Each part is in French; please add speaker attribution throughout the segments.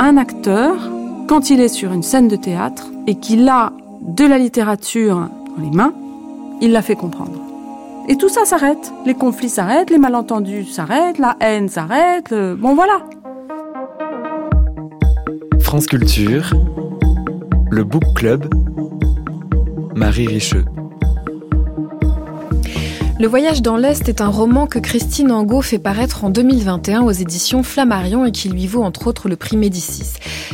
Speaker 1: un acteur, quand il est sur une scène de théâtre et qu'il a de la littérature dans les mains, il la fait comprendre. Et tout ça s'arrête. Les conflits s'arrêtent, les malentendus s'arrêtent, la haine s'arrête. Bon voilà.
Speaker 2: France Culture, le Book Club, Marie Richeux.
Speaker 3: Le voyage dans l'Est est un roman que Christine Angot fait paraître en 2021 aux éditions Flammarion et qui lui vaut entre autres le prix Médicis.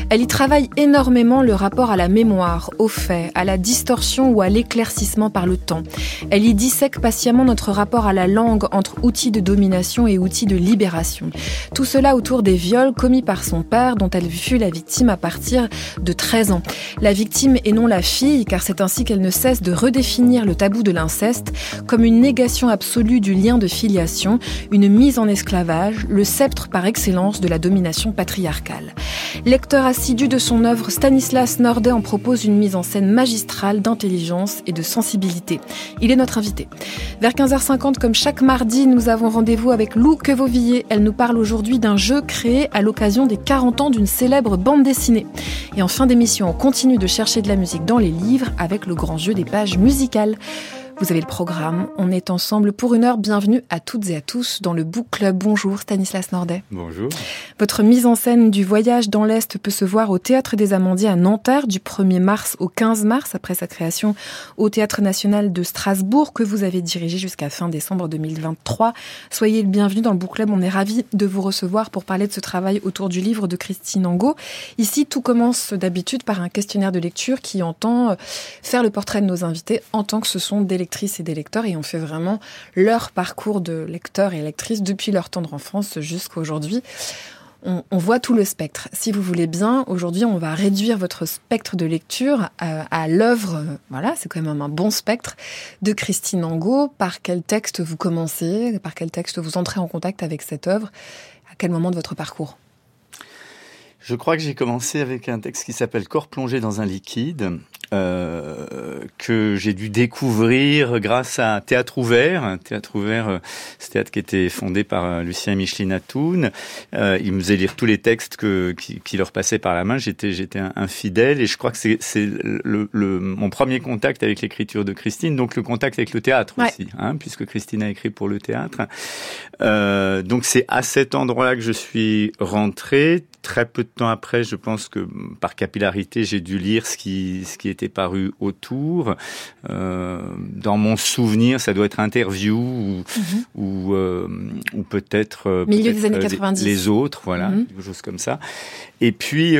Speaker 3: Elle y travaille énormément le rapport à la mémoire, aux faits, à la distorsion ou à l'éclaircissement par le temps. Elle y dissèque patiemment notre rapport à la langue entre outils de domination et outils de libération. Tout cela autour des viols commis par son père dont elle fut la victime à partir de 13 ans. La victime et non la fille car c'est ainsi qu'elle ne cesse de redéfinir le tabou de l'inceste comme une négation absolue du lien de filiation, une mise en esclavage, le sceptre par excellence de la domination patriarcale. Lecteur assidu de son œuvre, Stanislas Nordet en propose une mise en scène magistrale d'intelligence et de sensibilité. Il est notre invité. Vers 15h50, comme chaque mardi, nous avons rendez-vous avec Lou Quevauvillé. Elle nous parle aujourd'hui d'un jeu créé à l'occasion des 40 ans d'une célèbre bande dessinée. Et en fin d'émission, on continue de chercher de la musique dans les livres avec le grand jeu des pages musicales. Vous avez le programme. On est ensemble pour une heure. Bienvenue à toutes et à tous dans le Book Club. Bonjour Stanislas Nordet.
Speaker 4: Bonjour.
Speaker 3: Votre mise en scène du voyage dans l'Est peut se voir au Théâtre des Amandiers à Nanterre du 1er mars au 15 mars après sa création au Théâtre National de Strasbourg que vous avez dirigé jusqu'à fin décembre 2023. Soyez le bienvenu dans le Book Club. On est ravis de vous recevoir pour parler de ce travail autour du livre de Christine Angot. Ici, tout commence d'habitude par un questionnaire de lecture qui entend faire le portrait de nos invités en tant que ce sont des et des lecteurs et on fait vraiment leur parcours de lecteurs et lectrices depuis leur tendre enfance jusqu'à aujourd'hui. On, voit tout le spectre. Si vous voulez bien, aujourd'hui, on va réduire votre spectre de lecture à, à l'œuvre, voilà, c'est quand même un bon spectre, de Christine Angot. Par quel texte vous commencez? Par quel texte vous entrez en contact avec cette œuvre? À quel moment de votre parcours?
Speaker 4: Je crois que j'ai commencé avec un texte qui s'appelle Corps plongé dans un liquide, euh, que j'ai dû découvrir grâce à Théâtre Ouvert. Théâtre Ouvert, euh, ce théâtre qui était fondé par euh, Lucien Michelin Atoun. Euh, il me faisait lire tous les textes que, qui, qui leur passaient par la main. J'étais, j'étais un, fidèle et je crois que c'est, le, le, mon premier contact avec l'écriture de Christine, donc le contact avec le théâtre aussi, hein, puisque Christine a écrit pour le théâtre. Euh, donc c'est à cet endroit-là que je suis rentré. Très peu de temps après, je pense que par capillarité, j'ai dû lire ce qui, ce qui était paru autour. Euh, dans mon souvenir, ça doit être interview ou, mhm. ou, euh, ou peut-être euh,
Speaker 3: milieu des années 90.
Speaker 4: Les, autres, voilà, mhm. quelque chose comme ça. Et puis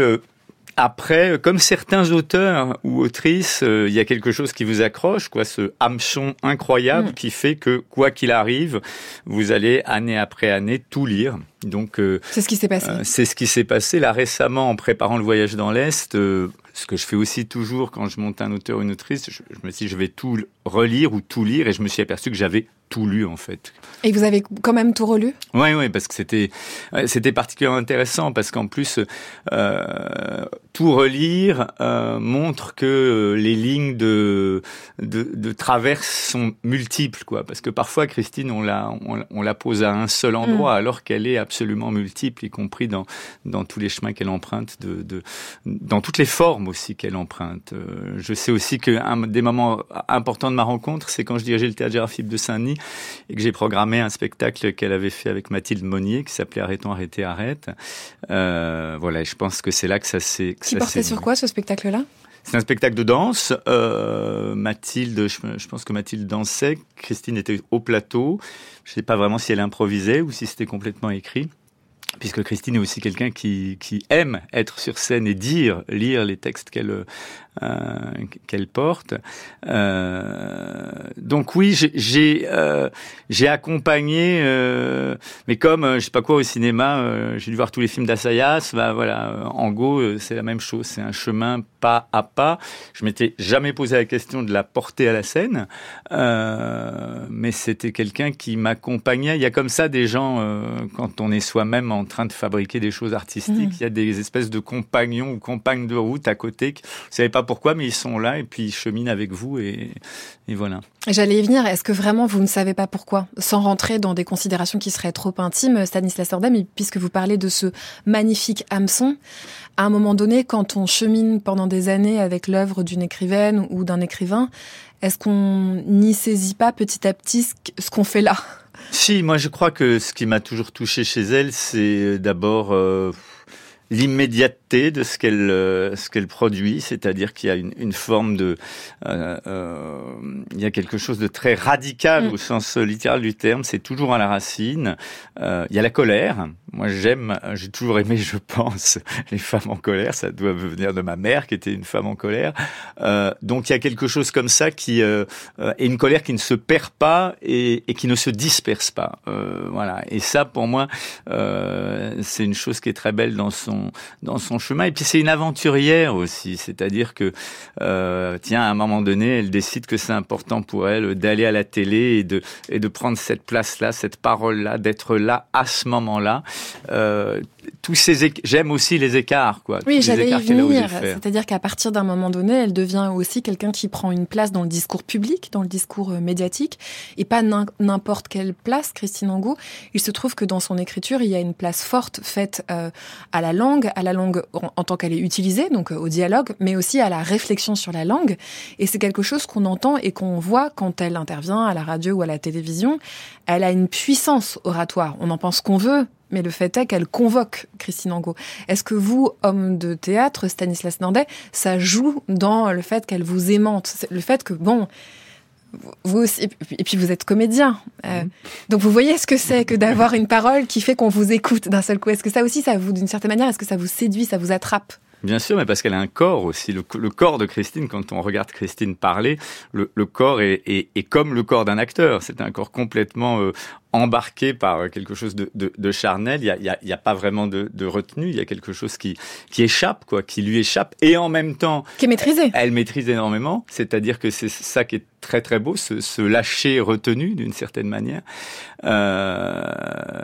Speaker 4: après, comme certains auteurs ou autrices, il y a quelque chose qui vous accroche, quoi, ce hameçon incroyable mhm. qui fait que quoi qu'il arrive, vous allez année après année tout lire.
Speaker 3: Donc, c'est ce qui s'est passé.
Speaker 4: c'est ce qui s'est passé là récemment en préparant le voyage dans l'est ce que je fais aussi toujours quand je monte un auteur ou une autrice, je, me dis je vais tout relire ou tout lire et je me suis aperçu que j'avais tout lu en fait.
Speaker 3: Et vous avez quand même tout relu?
Speaker 4: Oui, oui, parce que c'était c'était particulièrement intéressant parce qu'en plus euh, tout relire euh, montre que les lignes de, de, de traverse sont multiples quoi. Parce que parfois Christine on la on, la pose à un seul endroit mm. alors qu'elle est absolument multiple, y compris dans dans tous les chemins qu'elle emprunte, de, de dans toutes les formes aussi qu'elle emprunte. Euh, je sais aussi que un des moments importants de ma rencontre, c'est quand je dirigeais le théâtre Gérard Philippe de Saint-Denis et que j'ai programmé un spectacle qu'elle avait fait avec Mathilde Monnier qui s'appelait Arrêtons, arrêtez, arrête. Euh, voilà, je pense que c'est là que ça s'est.
Speaker 3: Qui portait sur quoi ce spectacle-là?
Speaker 4: C'est un spectacle de danse. Euh, Mathilde, je, pense que Mathilde dansait. Christine était au plateau. Je ne sais pas vraiment si elle improvisait ou si c'était complètement écrit puisque Christine est aussi quelqu'un qui, qui, aime être sur scène et dire, lire les textes qu'elle qu'elle porte. Euh, donc oui, j'ai euh, j'ai accompagné, euh, mais comme euh, je sais pas quoi au cinéma, euh, j'ai dû voir tous les films d'Assayas. Bah voilà, en Go, c'est la même chose, c'est un chemin pas à pas. Je m'étais jamais posé la question de la porter à la scène, mais c'était quelqu'un qui m'accompagnait. Il y a comme ça des gens quand on est soi-même en train de fabriquer des choses artistiques.
Speaker 3: Mhm.
Speaker 4: Il y a des espèces de compagnons ou compagnes de route à côté. Vous savez pas pourquoi, mais ils sont là et puis ils cheminent avec vous et, et voilà.
Speaker 3: J'allais y venir. Est-ce que vraiment vous ne savez pas pourquoi? Sans rentrer dans des considérations qui seraient trop intimes, Stanislas Sordet, mais puisque vous parlez de ce magnifique hameçon, à un moment donné, quand on chemine pendant des années avec l'œuvre d'une écrivaine ou d'un écrivain, est-ce qu'on n'y saisit pas petit à petit ce qu- ce qu'on fait là?
Speaker 4: Si, moi je crois que ce qui m'a toujours touché chez elle, c'est d'abord euh, l'immédiateté de ce qu'elle euh, ce qu'elle produit, c'est-à-dire qu'il y a une, une forme de euh, euh, il y a quelque chose de très radical
Speaker 3: Mm.
Speaker 4: au sens littéral du terme. C'est toujours à la racine. Il y a la colère. Moi j'aime, j'ai toujours aimé, je pense, les femmes en colère. Ça doit venir de ma mère qui était une femme en colère. Euh, donc il y a quelque chose comme ça qui euh, et une colère qui ne se perd pas et, et qui ne se disperse pas. Euh, voilà. Et ça, pour moi, c'est une chose qui est très belle dans son dans son chemin. Et puis c'est une aventurière aussi, c'est-à-dire que euh, tiens, à un moment donné, elle décide que c'est important pour elle d'aller à la télé et de et de prendre cette place-là, cette parole-là, d'être là à ce moment-là. Euh, tous ces j'aime aussi les écarts, quoi.
Speaker 3: Oui, j'allais y venir. C'est-à-dire qu'à partir d'un moment donné, elle devient aussi quelqu'un qui prend une place dans le discours public, dans le discours euh, médiatique, et pas n'im- n'importe quelle place, Christine Angot. Il se trouve que dans son écriture, il y a une place forte faite euh, à la langue, à la langue en, tant qu'elle est utilisée, donc euh, au dialogue, mais aussi à la réflexion sur la langue. Et c'est quelque chose qu'on entend et qu'on voit quand elle intervient à la radio ou à la télévision. Elle a une puissance oratoire. On en pense qu'on veut, mais le fait est qu'elle convoque Christine Angot. Est-ce que vous, homme de théâtre, Stanislas Nandet, ça joue dans le fait qu'elle vous aimante? Le fait que, bon, vous aussi, et puis vous êtes comédien. Euh, Donc vous voyez ce que c'est que d'avoir une parole qui fait qu'on vous écoute d'un seul coup. Est-ce que ça aussi, ça vous, d'une certaine manière, est-ce que ça vous séduit, ça vous attrape?
Speaker 4: Bien sûr, mais parce qu'elle a un corps aussi. Le, le corps de Christine, quand on regarde Christine parler, le, le corps est, est, est comme le corps d'un acteur. C'est un corps complètement euh, embarqué par quelque chose de, de, de charnel. Il n'y a, a, il y a pas vraiment de, de retenue. Il y a quelque chose qui, qui échappe, quoi, qui lui échappe. Et en même temps,
Speaker 3: Qui est maîtrisé
Speaker 4: elle maîtrise énormément. C'est-à-dire que c'est ça qui est très très beau, ce, ce lâcher retenu d'une certaine manière. Euh,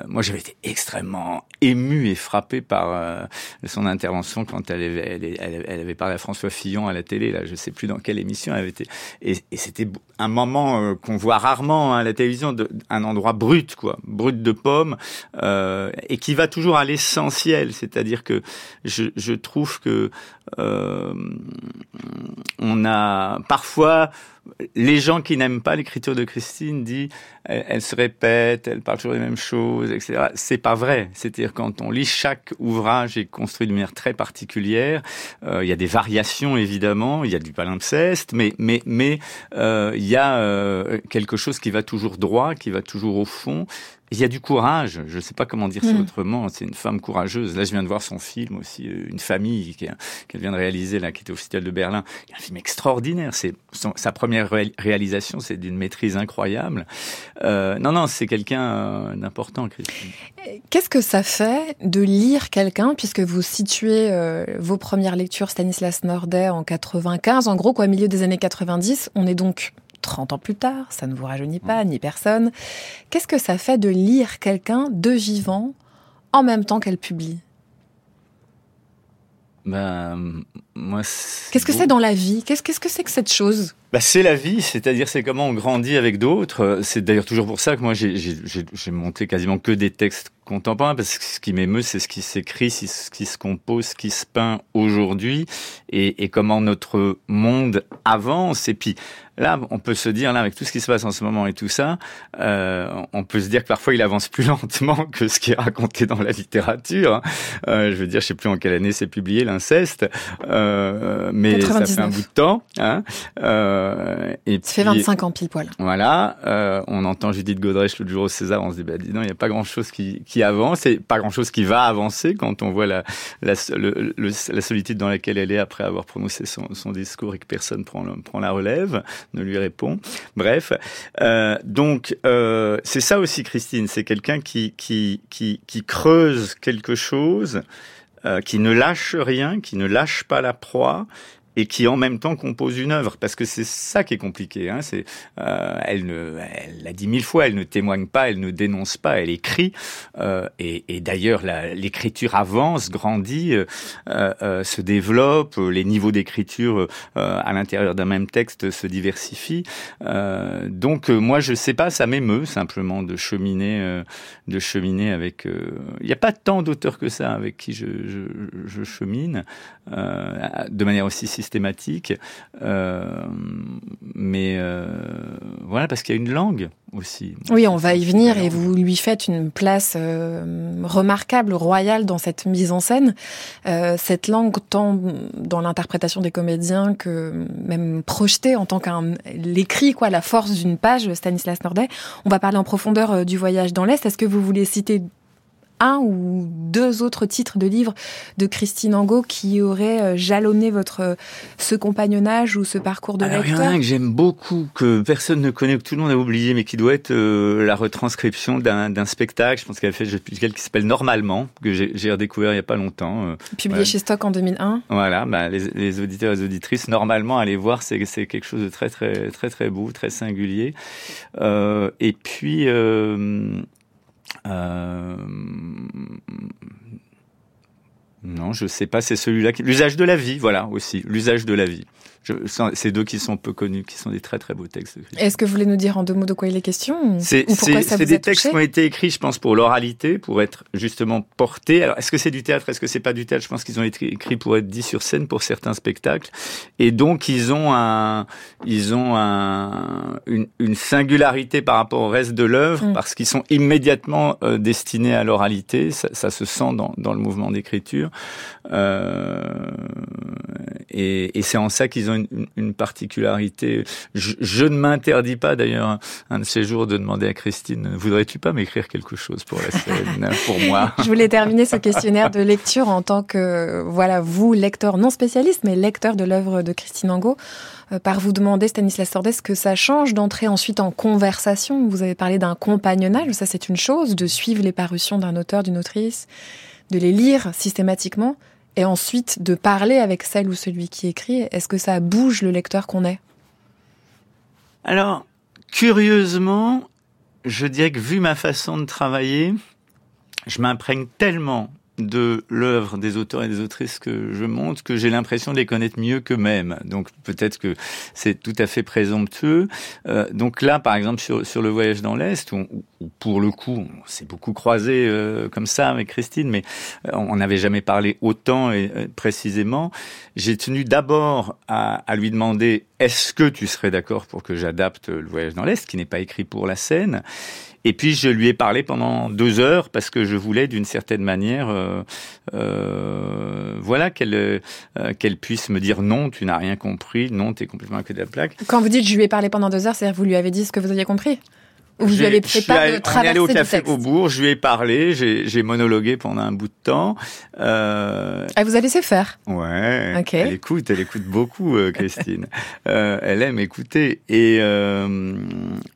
Speaker 4: moi, j'avais été extrêmement ému et frappé par euh, son intervention quand elle avait, elle, elle- elle avait parlé à François Fillon à la télé. Là, je sais plus dans quelle émission elle avait été. Et, et c'était un moment euh, qu'on voit rarement hein, à la télévision, de, un endroit brut, quoi, brut de pomme, euh, et qui va toujours à l'essentiel. C'est-à-dire que je, trouve que euh, on a parfois les gens qui n'aiment pas l'écriture de Christine disent elle, se répète, elle parle toujours les mêmes choses, etc. C'est pas vrai. C'est-à-dire quand on lit chaque ouvrage est construit de manière très particulière. Euh, il y a des variations évidemment, il y a du palimpseste, mais mais mais il y a quelque chose qui va toujours droit, qui va toujours au fond. Il y a du courage. Je ne sais pas comment dire ça
Speaker 3: Mm.
Speaker 4: autrement. C'est une femme courageuse. Là, je viens de voir son film aussi, euh, une famille qu'elle vient de réaliser là, qui était au Festival de Berlin. Il y a un film extraordinaire. C'est sa première ré- réalisation. C'est d'une maîtrise incroyable. Euh, non, non, c'est quelqu'un euh, d'important, Christine.
Speaker 3: Qu'est-ce que ça fait de lire quelqu'un, puisque vous situez euh, vos premières lectures Stanislas Nordet en 95, en gros, quoi, au milieu des années 90, on est donc 30 ans plus tard, ça ne vous rajeunit pas, ni personne. Qu'est-ce que ça fait de lire quelqu'un de vivant en même temps qu'elle publie?
Speaker 4: Ben, moi,
Speaker 3: Qu'est-ce que c'est dans la vie? Qu'est-ce qu'est-ce que c'est que cette chose?
Speaker 4: Bah, c'est la vie, c'est-à-dire c'est comment on grandit avec d'autres. C'est d'ailleurs toujours pour ça que moi j'ai- monté quasiment que des textes contemporains parce que ce qui m'émeut c'est ce qui s'écrit, ce qui se compose, ce qui se peint aujourd'hui et, et comment notre monde avance. Et puis là, on peut se dire là avec tout ce qui se passe en ce moment et tout ça, euh, on peut se dire que parfois il avance plus lentement que ce qui est raconté dans la littérature. hein. Euh, je veux dire, je sais plus en quelle année c'est publié l'inceste, euh, mais ça fait un
Speaker 3: 99.
Speaker 4: bout de temps. Hein. Euh, et
Speaker 3: Ça fait
Speaker 4: puis,
Speaker 3: 25 ans pile poil.
Speaker 4: Voilà, euh, on entend Judith Godrèche l'autre jour au César, on se dit, bah, dis donc, il n'y a pas grand-chose qui, qui avance, et pas grand-chose qui va avancer quand on voit la, la, le- le- la solitude dans laquelle elle est après avoir prononcé son, son discours et que personne prend, prend la relève, ne lui répond. Bref, euh, donc euh, c'est ça aussi, Christine, c'est quelqu'un qui, qui, qui, qui creuse quelque chose, euh, qui ne lâche rien, qui ne lâche pas la proie, et qui en même temps compose une œuvre, parce que c'est ça qui est compliqué. Hein, euh, elle l'a dit mille fois, elle ne témoigne pas, elle ne dénonce pas, elle écrit. Euh, et, d'ailleurs, l'écriture avance, grandit, euh, se développe. Les niveaux d'écriture à l'intérieur d'un même texte se diversifient. donc, moi, je sais pas, ça m'émeut simplement de cheminer, de cheminer avec. Il n'y a pas tant d'auteurs que ça avec qui je, je chemine de manière aussi systématique. Euh, mais euh, voilà, parce qu'il y a une langue aussi.
Speaker 3: Oui, on va y venir et vous lui faites une place euh, remarquable, royale dans cette mise en scène. cette langue, tant dans l'interprétation des comédiens que même projetée en tant qu'un l'écrit, quoi, la force d'une page, Stanislas Nordet. On va parler en profondeur du voyage dans l'Est. Est-ce que vous voulez citer un ou deux autres titres de livres de Christine Angot qui auraient euh, jalonné votre euh, ce compagnonnage ou ce parcours de lecteur
Speaker 4: Il y en a un que j'aime beaucoup, que personne ne connaît, que tout le monde a oublié, mais qui doit être euh, la retranscription d'un spectacle. Je pense qu'elle a fait depuis qui s'appelle Normalement, que j'ai redécouvert il y a pas longtemps.
Speaker 3: Publié chez Stock en 2001.
Speaker 4: Voilà, bah, les, les, auditeurs et les auditrices, normalement, allez voir, c'est quelque chose de très très très très beau, très singulier. et puis euh... Non, je sais pas, c'est celui-là. L'usage de la vie, voilà aussi, l'usage de la vie. C'est deux qui sont peu connus, qui sont des très très beaux textes.
Speaker 3: Est-ce que vous voulez nous dire en deux mots de quoi il est question
Speaker 4: C'est des textes qui ont été écrits, je pense, pour l'oralité, pour être justement portés. Alors, est-ce que c'est du théâtre Est-ce que c'est pas du théâtre? Je pense qu'ils ont été écrits pour être dit sur scène pour certains spectacles. Et donc, ils ont un, ils ont un, une, une singularité par rapport au reste de l'œuvre, mm. parce qu'ils sont immédiatement euh, destinés à l'oralité. Ça, ça, se sent dans, dans le mouvement d'écriture. Euh, et, et c'est en ça qu'ils ont une, particularité. Je, ne m'interdis pas d'ailleurs un de ces jours de demander à Christine, voudrais-tu pas m'écrire quelque chose pour la scène, pour moi?
Speaker 3: Je voulais terminer ce questionnaire de lecture en tant que, voilà, vous, lecteur non spécialiste, mais lecteur de l'œuvre de Christine Angot euh, par vous demander, Stanislas Sordès, que ça change d'entrer ensuite en conversation. Vous avez parlé d'un compagnonnage, ça c'est une chose, de suivre les parutions d'un auteur, d'une autrice, de les lire systématiquement et ensuite de parler avec celle ou celui qui écrit, est-ce que ça bouge le lecteur qu'on est?
Speaker 4: Alors, curieusement, je dirais que vu ma façon de travailler, je m'imprègne tellement de l'œuvre des auteurs et des autrices que je monte que j'ai l'impression de les connaître mieux qu'eux-mêmes. Donc peut-être que c'est tout à fait présomptueux. Euh, donc là, par exemple, sur, sur le voyage dans l'Est, où, pour le coup, on s'est beaucoup croisé euh, comme ça avec Christine, mais euh, on n'avait jamais parlé autant et précisément. J'ai tenu d'abord à, à lui demander est-ce que tu serais d'accord pour que j'adapte le voyage dans l'Est, qui n'est pas écrit pour la scène? Et puis je lui ai parlé pendant deux heures parce que je voulais d'une certaine manière, euh, euh, voilà, qu'elle euh, qu'elle puisse me dire non, tu n'as rien compris, non, tu es complètement à de la plaque.
Speaker 3: Quand vous dites je lui ai parlé pendant deux heures, c'est-à-dire vous lui avez dit ce que vous aviez compris? Vous lui avez pas de traverser
Speaker 4: allé au café au bourg, je lui ai parlé, j'ai monologué pendant un bout de temps.
Speaker 3: Euh... Elle vous a laissé faire
Speaker 4: Ouais. Okay. Elle écoute, elle écoute beaucoup, euh, Christine. euh, elle aime écouter. Et, euh,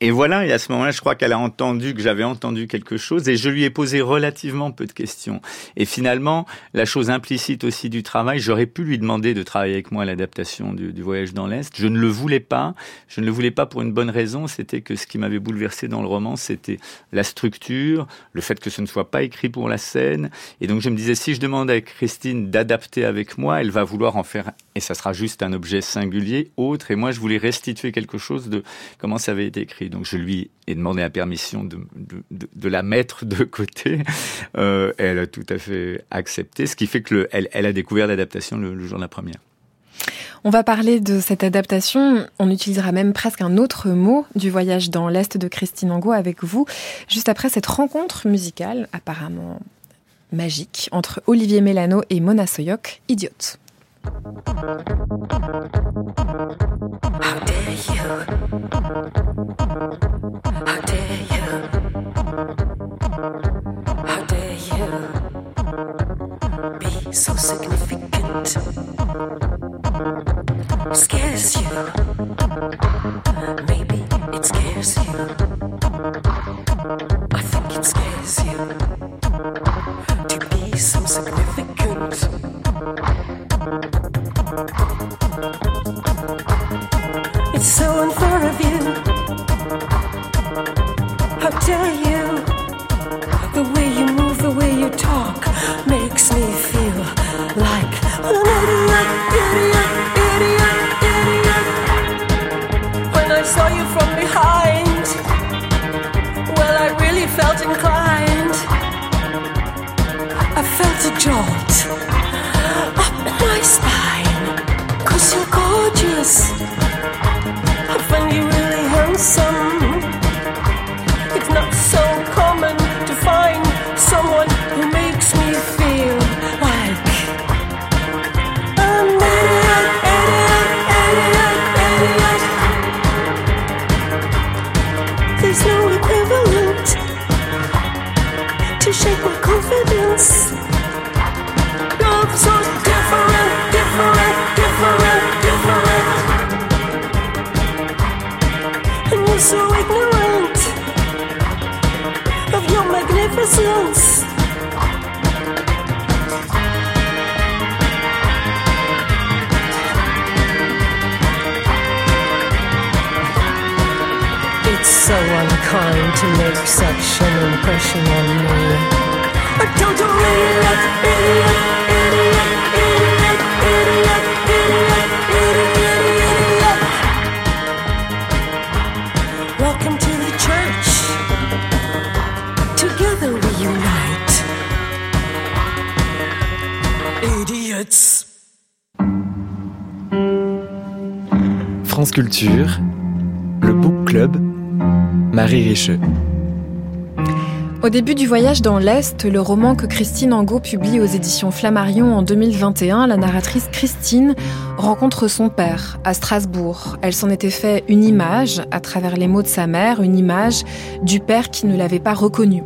Speaker 4: et voilà, et à ce moment-là, je crois qu'elle a entendu que j'avais entendu quelque chose et je lui ai posé relativement peu de questions. Et finalement, la chose implicite aussi du travail, j'aurais pu lui demander de travailler avec moi à l'adaptation du, du voyage dans l'Est. Je ne le voulais pas. Je ne le voulais pas pour une bonne raison, c'était que ce qui m'avait bouleversé dans le roman, c'était la structure, le fait que ce ne soit pas écrit pour la scène. Et donc je me disais, si je demande à Christine d'adapter avec moi, elle va vouloir en faire, et ça sera juste un objet singulier, autre. Et moi, je voulais restituer quelque chose de comment ça avait été écrit. Donc je lui ai demandé la permission de, de, la mettre de côté. Euh, elle a tout à fait accepté, ce qui fait que elle, elle, a découvert l'adaptation le jour de la première.
Speaker 3: On va parler de cette adaptation. On utilisera même presque un autre mot du voyage dans l'Est de Christine Angot avec vous, juste après cette rencontre musicale apparemment magique entre Olivier Mélano et Mona Soyoc, idiote. scares you. Maybe it scares you. I think it scares you to be so significant.
Speaker 5: It's so unfair of you. How dare you? The way you move, the way you talk makes me feel like an idiot. saw you
Speaker 2: from behind. Le Book Club, Marie Richeux.
Speaker 3: Au début du voyage dans l'Est, le roman que Christine Angot publie aux éditions Flammarion en 2021, la narratrice Christine rencontre son père à Strasbourg. Elle s'en était fait une image à travers les mots de sa mère, une image du père qui ne l'avait pas reconnu.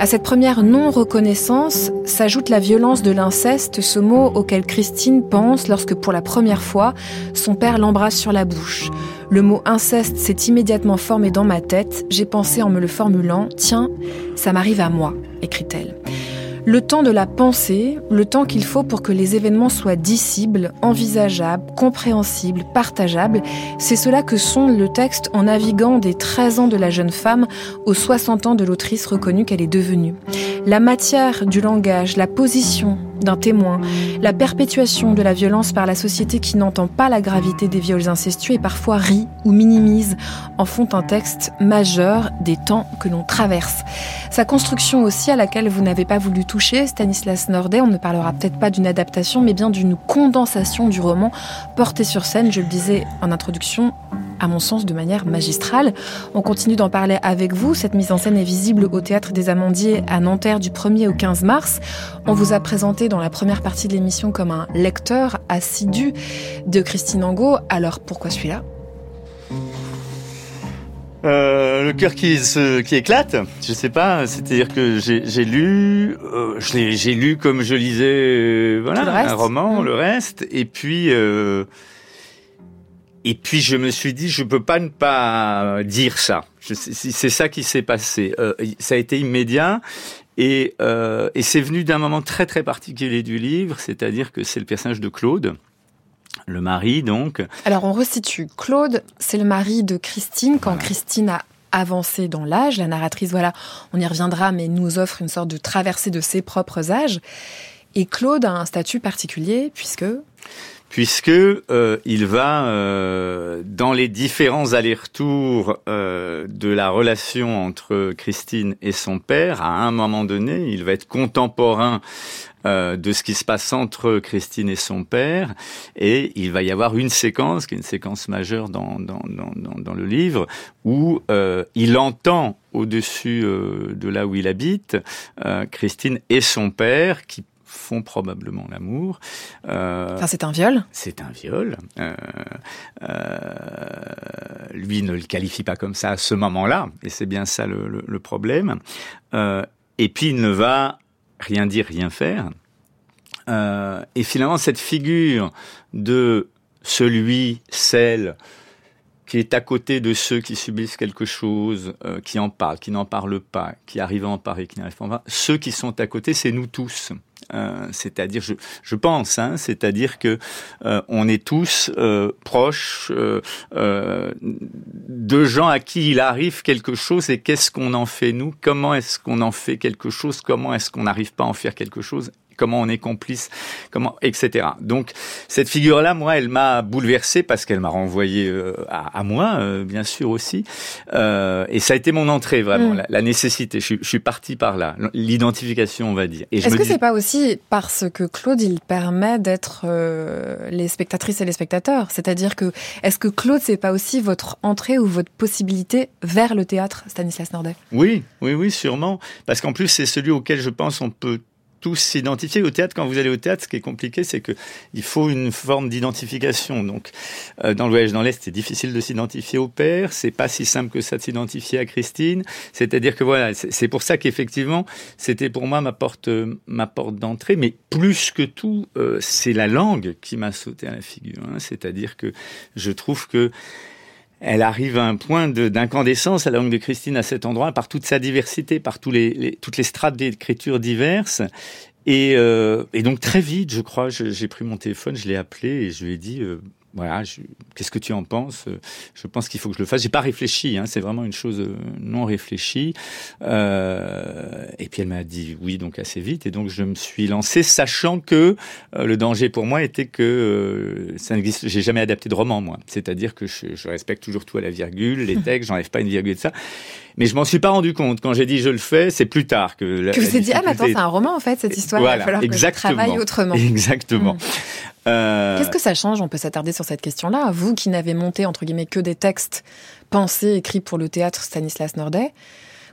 Speaker 3: À cette première non-reconnaissance s'ajoute la violence de l'inceste, ce mot auquel Christine pense lorsque pour la première fois son père l'embrasse sur la bouche. Le mot inceste s'est immédiatement formé dans ma tête, j'ai pensé en me le formulant, tiens, ça m'arrive à moi, écrit-elle. Le temps de la pensée, le temps qu'il faut pour que les événements soient dissibles, envisageables, compréhensibles, partageables, c'est cela que sonde le texte en naviguant des 13 ans de la jeune femme aux 60 ans de l'autrice reconnue qu'elle est devenue. La matière du langage, la position d'un témoin, la perpétuation de la violence par la société qui n'entend pas la gravité des viols incestueux et parfois rit ou minimise en font un texte majeur des temps que l'on traverse. Sa construction aussi à laquelle vous n'avez pas voulu toucher, Stanislas Nordet, on ne parlera peut-être pas d'une adaptation mais bien d'une condensation du roman porté sur scène, je le disais en introduction, à mon sens, de manière magistrale. On continue d'en parler avec vous. Cette mise en scène est visible au Théâtre des Amandiers à Nanterre du 1er au 15 mars. On vous a présenté dans la première partie de l'émission comme un lecteur assidu de Christine Angot. Alors pourquoi celui-là?
Speaker 4: Euh, le cœur qui, se, qui éclate, je sais pas, c'est-à-dire que j'ai lu, euh, j'ai lu comme je lisais euh, voilà, un roman,
Speaker 3: Mm.
Speaker 4: le reste, et puis et puis je me suis dit je peux pas ne pas dire ça. C'est ça qui s'est passé. Euh, ça a été immédiat. Et, euh, et c'est venu d'un moment très très particulier du livre, c'est-à-dire que c'est le personnage de Claude, le mari donc,
Speaker 3: Alors on resitue. Claude, c'est le mari de Christine quand Christine a avancé dans l'âge. La narratrice, voilà, on y reviendra, mais nous offre une sorte de traversée de ses propres âges. Et Claude a un statut particulier puisque
Speaker 4: puisque euh, il va euh, dans les différents allers-retours euh, de la relation entre Christine et son père. À un moment donné, il va être contemporain de ce qui se passe entre Christine et son père, et il va y avoir une séquence, qui est une séquence majeure dans dans dans, dans, le livre, où il entend au-dessus de là où il habite Christine et son père qui font probablement l'amour. Euh,
Speaker 3: enfin c'est un viol.
Speaker 4: c'est un viol. Euh, euh, lui ne le qualifie pas comme ça à ce moment-là, et c'est bien ça le, le- le problème. Euh, et puis il ne va rien dire, rien faire. Euh, et finalement, cette figure de celui, celle qui est à côté de ceux qui subissent quelque chose, euh, qui en parlent, qui n'en parlent pas, qui arrivent à en parler, qui n'arrivent pas ceux qui sont à côté, c'est nous tous. Euh, c'est-à-dire, je, je pense, hein, c'est-à-dire que euh, on est tous euh, proches de gens à qui il arrive quelque chose et qu'est-ce qu'on en fait nous? Comment est-ce qu'on en fait quelque chose? Comment est-ce qu'on n'arrive pas à en faire quelque chose? Comment on est complice, comment, etc. Donc cette figure-là, moi, elle m'a bouleversé parce qu'elle m'a renvoyé euh, à, à moi, euh, bien sûr aussi. Euh, et ça a été mon entrée vraiment,
Speaker 3: Mm.
Speaker 4: la, la nécessité. Je, suis- je suis parti par là, l'identification, on va dire.
Speaker 3: Est-ce que
Speaker 4: dis-
Speaker 3: c'est pas aussi parce que Claude, il permet d'être euh, les spectatrices et les spectateurs? C'est-à-dire que, est-ce que Claude, c'est pas aussi votre entrée ou votre possibilité vers le théâtre, Stanislas Nordet?
Speaker 4: Oui, oui, oui, sûrement. Parce qu'en plus, c'est celui auquel je pense on peut tous s'identifier au théâtre. Quand vous allez au théâtre, ce qui est compliqué, c'est que il faut une forme d'identification. Donc, euh, dans le voyage dans l'Est, c'est difficile de s'identifier au père. C'est pas si simple que ça de s'identifier à Christine. C'est-à-dire que voilà, c'est pour ça qu'effectivement, c'était pour moi ma porte, euh, ma porte d'entrée. Mais plus que tout, euh, c'est la langue qui m'a sauté à la figure. hein. C'est-à-dire que je trouve que elle arrive à un point de- d'incandescence, la langue de Christine, à cet endroit, par toute sa diversité, par toutes les strates d'écriture diverses. Et, euh, et donc très vite, je crois, j'ai pris mon téléphone, je l'ai appelé et je lui ai dit, euh, voilà, qu'est-ce que tu en penses? Je pense qu'il faut que je le fasse. J'ai pas réfléchi, hein, c'est vraiment une chose euh, non réfléchie. Euh, et puis elle m'a dit oui, donc assez vite. Et donc je me suis lancé, sachant que euh, le danger pour moi était que euh, ça n'existe. J'ai jamais adapté de roman, moi. C'est-à-dire que je, je respecte toujours tout à la virgule, les textes, j'enlève pas une virgule de ça. Mais je m'en suis pas rendu compte. Quand j'ai dit je le fais, c'est plus tard que. la-
Speaker 3: Que vous vous êtes dit, ah, mais attends, c'est un roman en fait, cette histoire. il va
Speaker 4: Voilà,
Speaker 3: falloir que je
Speaker 4: exactement.
Speaker 3: travaille autrement.
Speaker 4: Exactement.
Speaker 3: Mm.
Speaker 4: Euh,
Speaker 3: Qu'est-ce que ça change On peut s'attarder sur cette question-là? Vous qui n'avez monté, entre guillemets, que des textes pensés, écrits pour le théâtre Stanislas Nordet,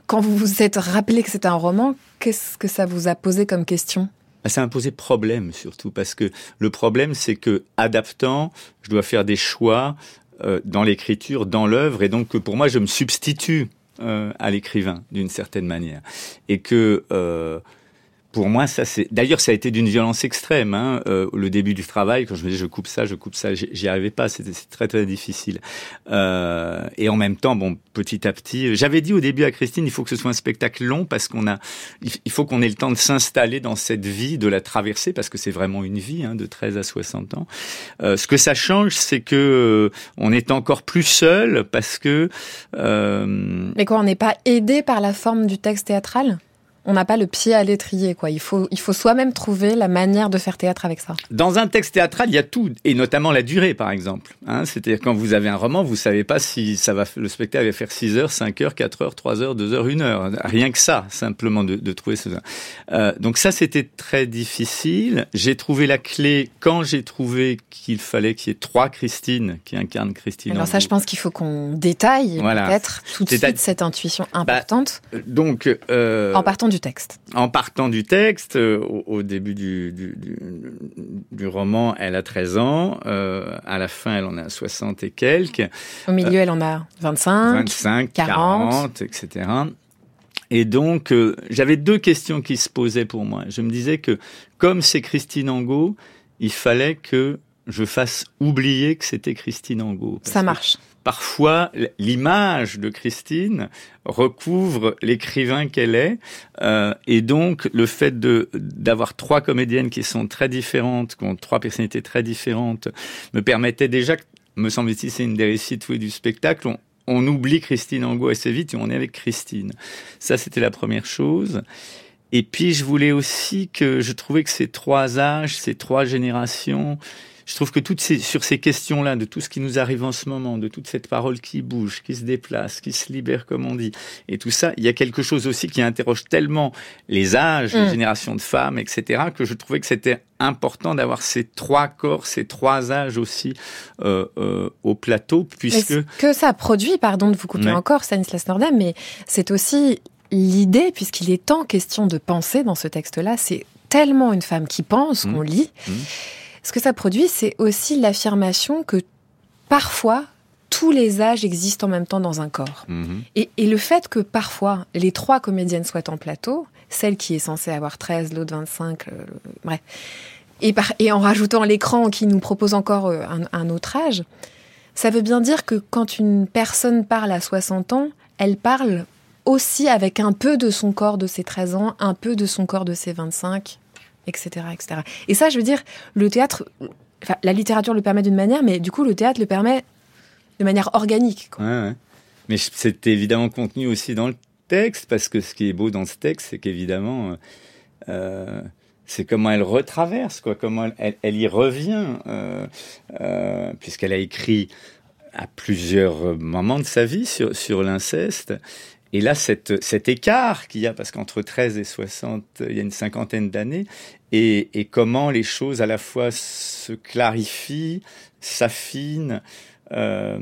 Speaker 3: quand vous vous êtes rappelé que c'était un roman, qu'est-ce que ça vous a posé comme question?
Speaker 4: Bah, Ça m'a posé problème surtout parce que le problème c'est que adaptant, je dois faire des choix euh, dans l'écriture, dans l'œuvre, et donc que pour moi je me substitue euh, à l'écrivain d'une certaine manière, et que pour moi, ça c'est. D'ailleurs, ça a été d'une violence extrême. Hein, euh, le début du travail, quand je me disais je coupe ça, je coupe ça, j'y arrivais pas. C'était très très difficile. Euh, et en même temps, bon, petit à petit, j'avais dit au début à Christine, il faut que ce soit un spectacle long parce qu'on a, il faut qu'on ait le temps de s'installer dans cette vie, de la traverser parce que c'est vraiment une vie hein, de 13 à 60 ans. Euh, ce que ça change, c'est que euh, on est encore plus seul parce que euh,
Speaker 3: Mais quoi, on n'est pas aidé par la forme du texte théâtral? On n'a pas le pied à l'étrier, quoi. Il faut, il faut soi-même trouver la manière de faire théâtre avec ça.
Speaker 4: Dans un texte théâtral, il y a tout, et notamment la durée, par exemple. Hein, C'est-à-dire quand vous avez un roman, vous savez pas si ça va, le spectacle va faire 6 heures, 5 heures, 4 heures, 3 heures, 2 heures, 1 heure. Rien que ça, simplement de, de trouver ce. Euh, donc ça, c'était très difficile. J'ai trouvé la clé quand j'ai trouvé qu'il fallait qu'il y ait trois Christine qui incarnent Christine.
Speaker 3: Alors ça, je pense qu'il faut qu'on détaille
Speaker 4: Voilà.
Speaker 3: peut-être tout de suite cette intuition importante
Speaker 4: Donc, euh,
Speaker 3: en partant du texte.
Speaker 4: en partant du texte, euh, au, au début du, du, du, du roman, elle a 13 ans. Euh, à la fin, elle en a 60 et quelques.
Speaker 3: Au milieu, elle en a 25.
Speaker 4: 25,
Speaker 3: 40.
Speaker 4: 40, etc. Et donc, euh, j'avais deux questions qui se posaient pour moi. Je me disais que, comme c'est Christine Angot, il fallait que je fasse oublier que c'était Christine Angot.
Speaker 3: Ça marche.
Speaker 4: Parfois, l'image de Christine recouvre l'écrivain qu'elle est, euh, et donc le fait d'avoir trois comédiennes qui sont très différentes, qui ont trois personnalités très différentes, me permettait déjà, me semble-t-il, c'est une des réussites du spectacle. On, on oublie Christine Angot assez vite et on est avec Christine. Ça, c'était la première chose. Et puis, je voulais aussi que je trouvais que ces trois âges, ces trois générations, je trouve que toutes ces, sur ces questions-là, de tout ce qui nous arrive en ce moment, de toute cette parole qui bouge, qui se déplace, qui se libère, comme on dit, et tout ça, il y a quelque chose aussi qui interroge tellement les âges, les
Speaker 3: Mm.
Speaker 4: générations de femmes, etc., que je trouvais que c'était important d'avoir ces trois corps, ces trois âges aussi euh, euh, au plateau,
Speaker 3: Mais
Speaker 4: puisque
Speaker 3: ce que ça produit, pardon de vous couper encore, Stanislas Nordem, mais c'est aussi l'idée, puisqu'il est tant question de penser dans ce texte-là, c'est tellement une femme qui pense
Speaker 4: Mm.
Speaker 3: qu'on lit.
Speaker 4: Mm.
Speaker 3: Ce que ça produit, c'est aussi l'affirmation que parfois, tous les âges existent en même temps dans un corps.
Speaker 4: Mhm.
Speaker 3: Et, et le fait que parfois, les trois comédiennes soient en plateau, celle qui est censée avoir 13, l'autre 25, euh, bref, et, par- et en rajoutant l'écran qui nous propose encore euh, un, un autre âge, ça veut bien dire que quand une personne parle à 60 ans, elle parle aussi avec un peu de son corps de ses 13 ans, un peu de son corps de ses 25, etc. etc. Et ça, je veux dire, le théâtre, la littérature le permet d'une manière, mais du coup, le théâtre le permet de manière organique.
Speaker 4: Mais c'est évidemment contenu aussi dans le texte, parce que ce qui est beau dans ce texte, c'est qu'évidemment, euh, euh, c'est comment elle retraverse, quoi, comment elle, elle, y revient, euh, puisqu'elle a écrit à plusieurs moments de sa vie sur, sur l'inceste. Et là, cette, cet écart qu'il y a, parce qu'entre 13 et 60, il y a une cinquantaine d'années, et, comment les choses à la fois se clarifient, s'affinent, euh,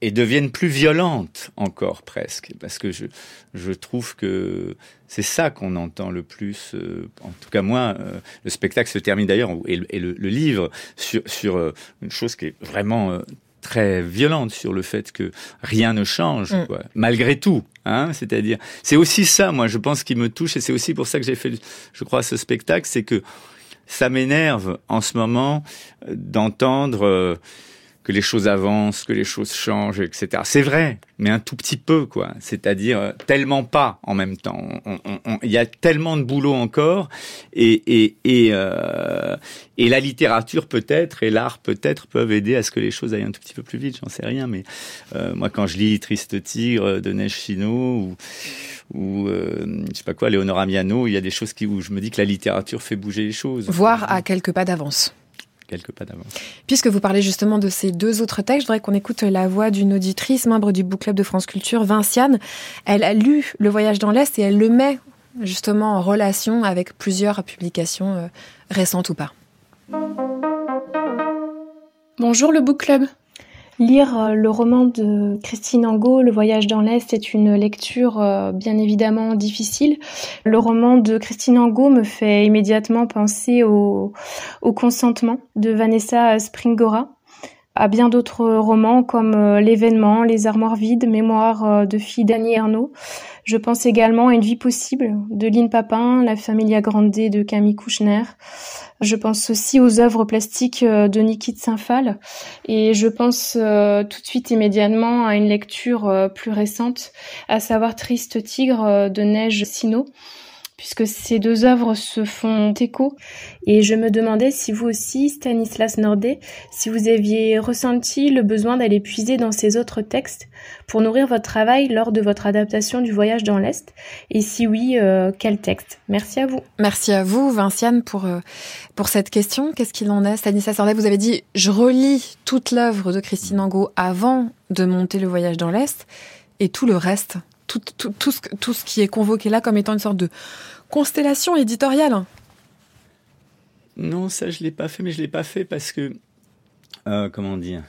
Speaker 4: et deviennent plus violentes encore presque, parce que je, trouve que c'est ça qu'on entend le plus. euh, en tout cas, moi, euh, le spectacle se termine d'ailleurs, et, le- livre, sur, sur une chose qui est vraiment très violente, sur le fait que rien ne change,
Speaker 3: Mm.
Speaker 4: quoi, malgré tout. Hein, C'est-à-dire, c'est aussi ça, moi, je pense, qui me touche, et c'est aussi pour ça que j'ai fait, je crois, ce spectacle, c'est que ça m'énerve en ce moment euh, d'entendre euh, que les choses avancent, que les choses changent, etc. C'est vrai, mais un tout petit peu, quoi. C'est-à-dire euh, tellement pas en même temps. Il y a tellement de boulot encore, et et et, euh, et la littérature peut-être et l'art peut-être peuvent aider à ce que les choses aillent un tout petit peu plus vite. J'en sais rien, mais euh, moi quand je lis Triste Tigre de Neige Chino ou ou euh, je sais pas quoi, Léonora Miano, il y a des choses qui où je me dis que la littérature fait bouger les choses.
Speaker 3: Voire à quelques pas d'avance.
Speaker 4: Quelques pas d'avance.
Speaker 3: Puisque vous parlez justement de ces deux autres textes, je voudrais qu'on écoute la voix d'une auditrice, membre du Book Club de France Culture, Vinciane. Elle a lu Le Voyage dans l'Est et elle le met justement en relation avec plusieurs publications euh, récentes ou pas.
Speaker 6: Bonjour le book club. Lire euh, le roman de Christine Angot, Le voyage dans l'Est, est une lecture euh, bien évidemment difficile. Le roman de Christine Angot me fait immédiatement penser au, au consentement de Vanessa Springora, à bien d'autres romans comme euh, L'événement, Les armoires vides, Mémoire euh, de fille d'Annie Ernaux. Je pense également à Une vie possible de Lynn Papin, La Familia Grande de Camille Kouchner. Je pense aussi aux œuvres plastiques euh, de Niki de Saint-Phal. Et je pense tout de suite immédiatement à une lecture plus récente, à savoir Triste Tigre de Neige Sino, puisque ces deux œuvres se font écho. Et je me demandais si vous aussi, Stanislas Nordet, si vous aviez ressenti le besoin d'aller puiser dans ces autres textes pour nourrir votre travail lors de votre adaptation du voyage dans l'Est. Et si oui, euh, quel texte? Merci à vous.
Speaker 3: Merci à vous, Vinciane, pour, euh, pour cette question. Qu'est-ce qu'il en est? Stanislas Sordet, vous avez dit, je relis toute l'œuvre de Christine Angot avant de monter le voyage dans l'Est, et tout le reste, tout, ce, qui est convoqué là comme étant une sorte de constellation éditoriale.
Speaker 4: Non, ça je l'ai pas fait, mais je l'ai pas fait parce que euh, comment dire?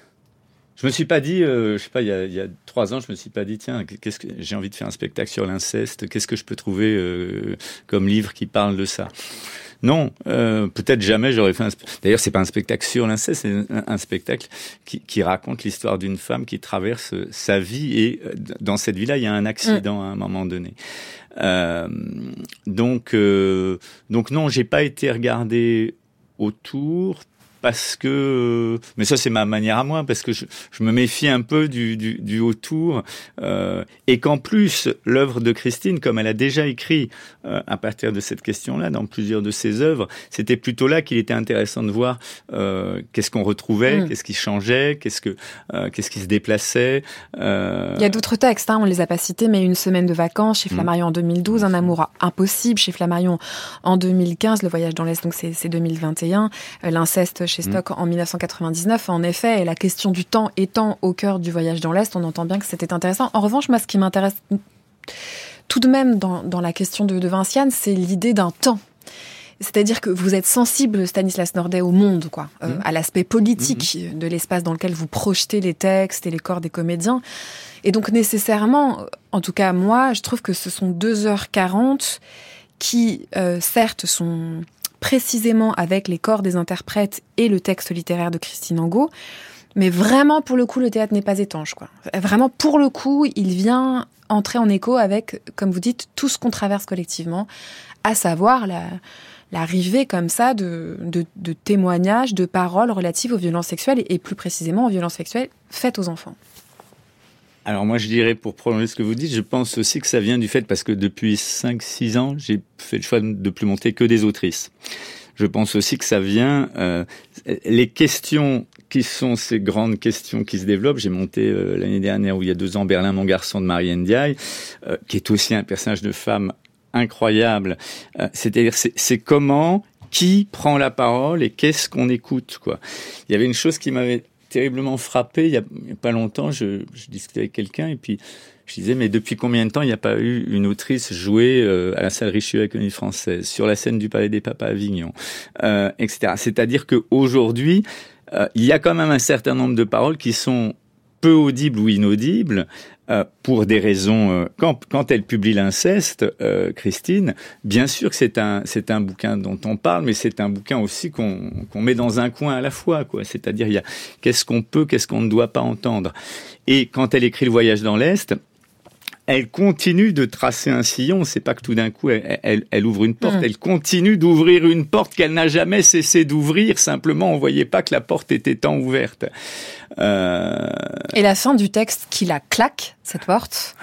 Speaker 4: Je me suis pas dit, euh, je sais pas, il y, a, il y a trois ans, je me suis pas dit tiens, qu'est-ce que j'ai envie de faire un spectacle sur l'inceste Qu'est-ce que je peux trouver euh, comme livre qui parle de ça? Non, euh, peut-être jamais j'aurais fait un. D'ailleurs, c'est pas un spectacle sur l'inceste, c'est un, un spectacle qui, qui raconte l'histoire d'une femme qui traverse sa vie et euh, dans cette vie-là, il y a un accident à un moment donné. Euh, donc, euh, donc non, j'ai pas été regardé autour parce que, mais ça c'est ma manière à moi, parce que je, je me méfie un peu du, du, du autour, euh, et qu'en plus l'œuvre de Christine, comme elle a déjà écrit euh, à partir de cette question-là dans plusieurs de ses œuvres, c'était plutôt là qu'il était intéressant de voir euh, qu'est-ce qu'on retrouvait,
Speaker 3: Mm.
Speaker 4: qu'est-ce qui changeait, qu'est-ce que euh, qu'est-ce qui se déplaçait. euh,
Speaker 3: Il y a d'autres textes, hein, on les a pas cités, mais Une semaine de vacances chez
Speaker 4: Mm.
Speaker 3: Flammarion en 2012, Un amour impossible chez Flammarion en 2015, Le voyage dans l'Est, donc c'est c'est 2021, euh, L'inceste chez
Speaker 4: Mm.
Speaker 3: Stock en 1999. En effet, et la question du temps étant au cœur du voyage dans l'Est, on entend bien que c'était intéressant. En revanche, moi, ce qui m'intéresse tout de même dans, dans la question de, de Vinciane, c'est l'idée d'un temps. C'est-à-dire que vous êtes sensible, Stanislas Nordet, au monde, quoi, euh,
Speaker 4: Mhm.
Speaker 3: à l'aspect politique de l'espace dans lequel vous projetez les textes et les corps des comédiens. Et donc nécessairement, en tout cas moi, je trouve que ce sont 2h40 qui, euh, certes, sont précisément avec les corps des interprètes et le texte littéraire de Christine Angot, mais vraiment, pour le coup, le théâtre n'est pas étanche. Vraiment, pour le coup, il vient entrer en écho avec, comme vous dites, tout ce qu'on traverse collectivement, à savoir la, l'arrivée comme ça de témoignages, de paroles relatives aux violences sexuelles et plus précisément aux violences sexuelles faites aux enfants.
Speaker 4: Alors moi je dirais pour prolonger ce que vous dites, je pense aussi que ça vient du fait parce que depuis 5-6 ans, j'ai fait le choix de plus monter que des autrices. Je pense aussi que ça vient euh, les questions qui sont ces grandes questions qui se développent. J'ai monté euh, l'année dernière ou il y a deux ans Berlin mon garçon de Marianne Diaye, euh, qui est aussi un personnage de femme incroyable. Euh, C'est-à-dire, c'est c'est comment, qui prend la parole et qu'est-ce qu'on écoute, quoi. Il y avait une chose qui m'avait terriblement frappé il y a, pas longtemps. Je, je discutais avec quelqu'un et puis je disais, mais depuis combien de temps il n'y a pas eu une autrice jouée euh, à la salle Richelieu à la Française, sur la scène du Palais des Papas à Avignon, euh, etc. C'est-à-dire qu'aujourd'hui, euh, il y a quand même un certain nombre de paroles qui sont peu audibles ou inaudibles euh, pour des raisons. euh, quand, elle publie l'inceste, euh, Christine, bien sûr que c'est un c'est un bouquin dont on parle, mais c'est un bouquin aussi qu'on qu'on met dans un coin à la fois, quoi. C'est-à-dire il y a qu'est-ce qu'on peut, qu'est-ce qu'on ne doit pas entendre. Et quand elle écrit Le Voyage dans l'Est, elle continue de tracer un sillon. C'est pas que tout d'un coup elle, elle- elle ouvre une porte.
Speaker 3: Mm.
Speaker 4: Elle continue d'ouvrir une porte qu'elle n'a jamais cessé d'ouvrir. Simplement, on voyait pas que la porte était tant ouverte. Euh,
Speaker 3: Et la fin du texte qui la claque, cette porte,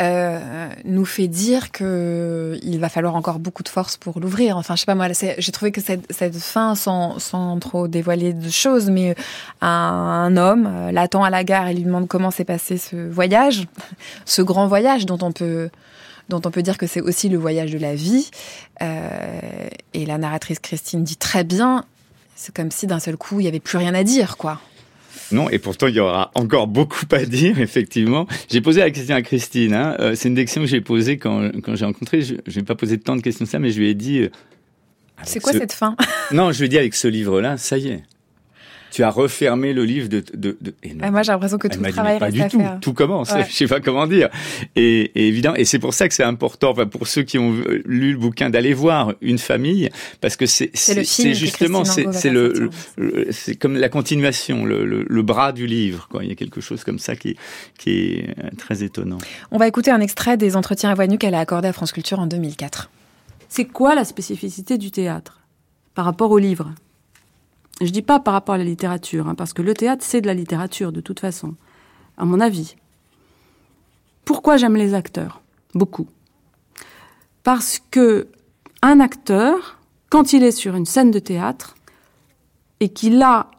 Speaker 3: euh, nous fait dire que il va falloir encore beaucoup de force pour l'ouvrir. Enfin, je sais pas moi, j'ai trouvé que cette, fin, sans, sans trop dévoiler de choses, mais un, homme euh, l'attend à la gare et lui demande comment s'est passé ce voyage, ce grand voyage dont on peut dont on peut dire que c'est aussi le voyage de la vie. Euh, et la narratrice Christine dit très bien, c'est comme si d'un seul coup il y avait plus rien à dire, quoi.
Speaker 4: Non, et pourtant il y aura encore beaucoup à dire, effectivement. J'ai posé la question à Christine. Hein. Euh, c'est une question que j'ai posée quand, quand j'ai rencontré. Je n'ai pas posé tant de questions que ça, mais je lui ai dit. euh,
Speaker 3: C'est quoi
Speaker 4: ce-
Speaker 3: cette fin?
Speaker 4: Non, je lui ai dit avec ce livre-là, ça y est. Tu as refermé le livre de. de, de... et non.
Speaker 3: Ah, Moi, j'ai l'impression que
Speaker 4: Elle
Speaker 3: tout le travail
Speaker 4: pas
Speaker 3: reste
Speaker 4: du
Speaker 3: à
Speaker 4: tout.
Speaker 3: faire.
Speaker 4: Tout commence.
Speaker 3: Ouais.
Speaker 4: Je sais pas comment dire. Et, et évidemment, et c'est pour ça que c'est important, enfin, pour ceux qui ont euh, lu le bouquin, d'aller voir une famille, parce que c'est
Speaker 3: C'est
Speaker 4: justement c'est le- c'est comme la continuation, le, le, le bras du livre. Quoi. Il y a quelque chose comme ça qui qui est euh, très étonnant.
Speaker 3: On va écouter un extrait des entretiens à voix nue qu'elle a accordé à France Culture en 2004.
Speaker 1: C'est quoi la spécificité du théâtre par rapport au livre? Je dis pas par rapport à la littérature, hein, parce que le théâtre, c'est de la littérature, de toute façon, à mon avis. Pourquoi j'aime les acteurs? Beaucoup. Parce que un acteur, quand il est sur une scène de théâtre, et qu'il a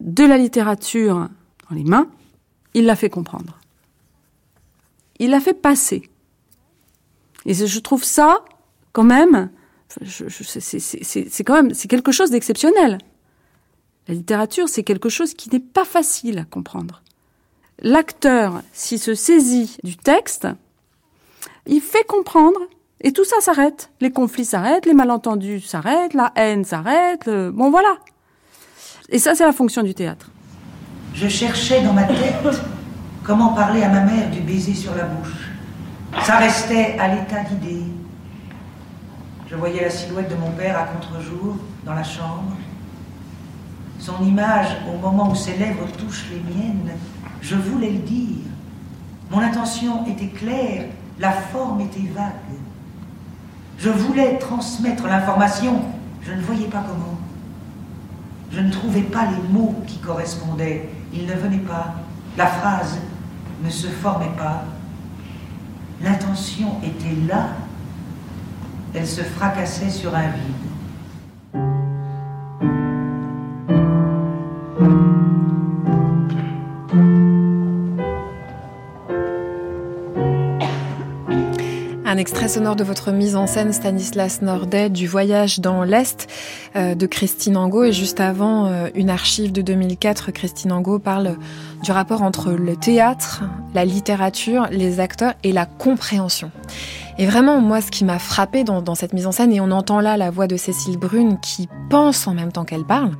Speaker 1: de la littérature dans les mains, il la fait comprendre. Il la fait passer. Et je trouve ça, quand même, c'est quelque chose d'exceptionnel. La littérature, c'est quelque chose qui n'est pas facile à comprendre. L'acteur, s'il se saisit du texte, il fait comprendre, et tout ça s'arrête. Les conflits s'arrêtent, les malentendus s'arrêtent, la haine s'arrête, le- bon voilà. Et ça, c'est la fonction du théâtre.
Speaker 7: Je cherchais dans ma tête comment parler à ma mère du baiser sur la bouche. Ça restait à l'état d'idée. Je voyais la silhouette de mon père à contre-jour dans la chambre. Son image au moment où ses lèvres touchent les miennes, je voulais le dire. Mon intention était claire, la forme était vague. Je voulais transmettre l'information, je ne voyais pas comment. Je ne trouvais pas les mots qui correspondaient. Ils ne venaient pas. La phrase ne se formait pas. L'intention était là. Elle se fracassait sur un vide.
Speaker 3: Un extrait sonore de votre mise en scène Stanislas Nordet du voyage dans l'Est euh, de Christine Angot et juste avant euh, une archive de 2004 Christine Angot parle du rapport entre le théâtre, la littérature, les acteurs et la compréhension. Et vraiment moi ce qui m'a frappé dans, dans cette mise en scène et on entend là la voix de Cécile Brune qui pense en même temps qu'elle parle.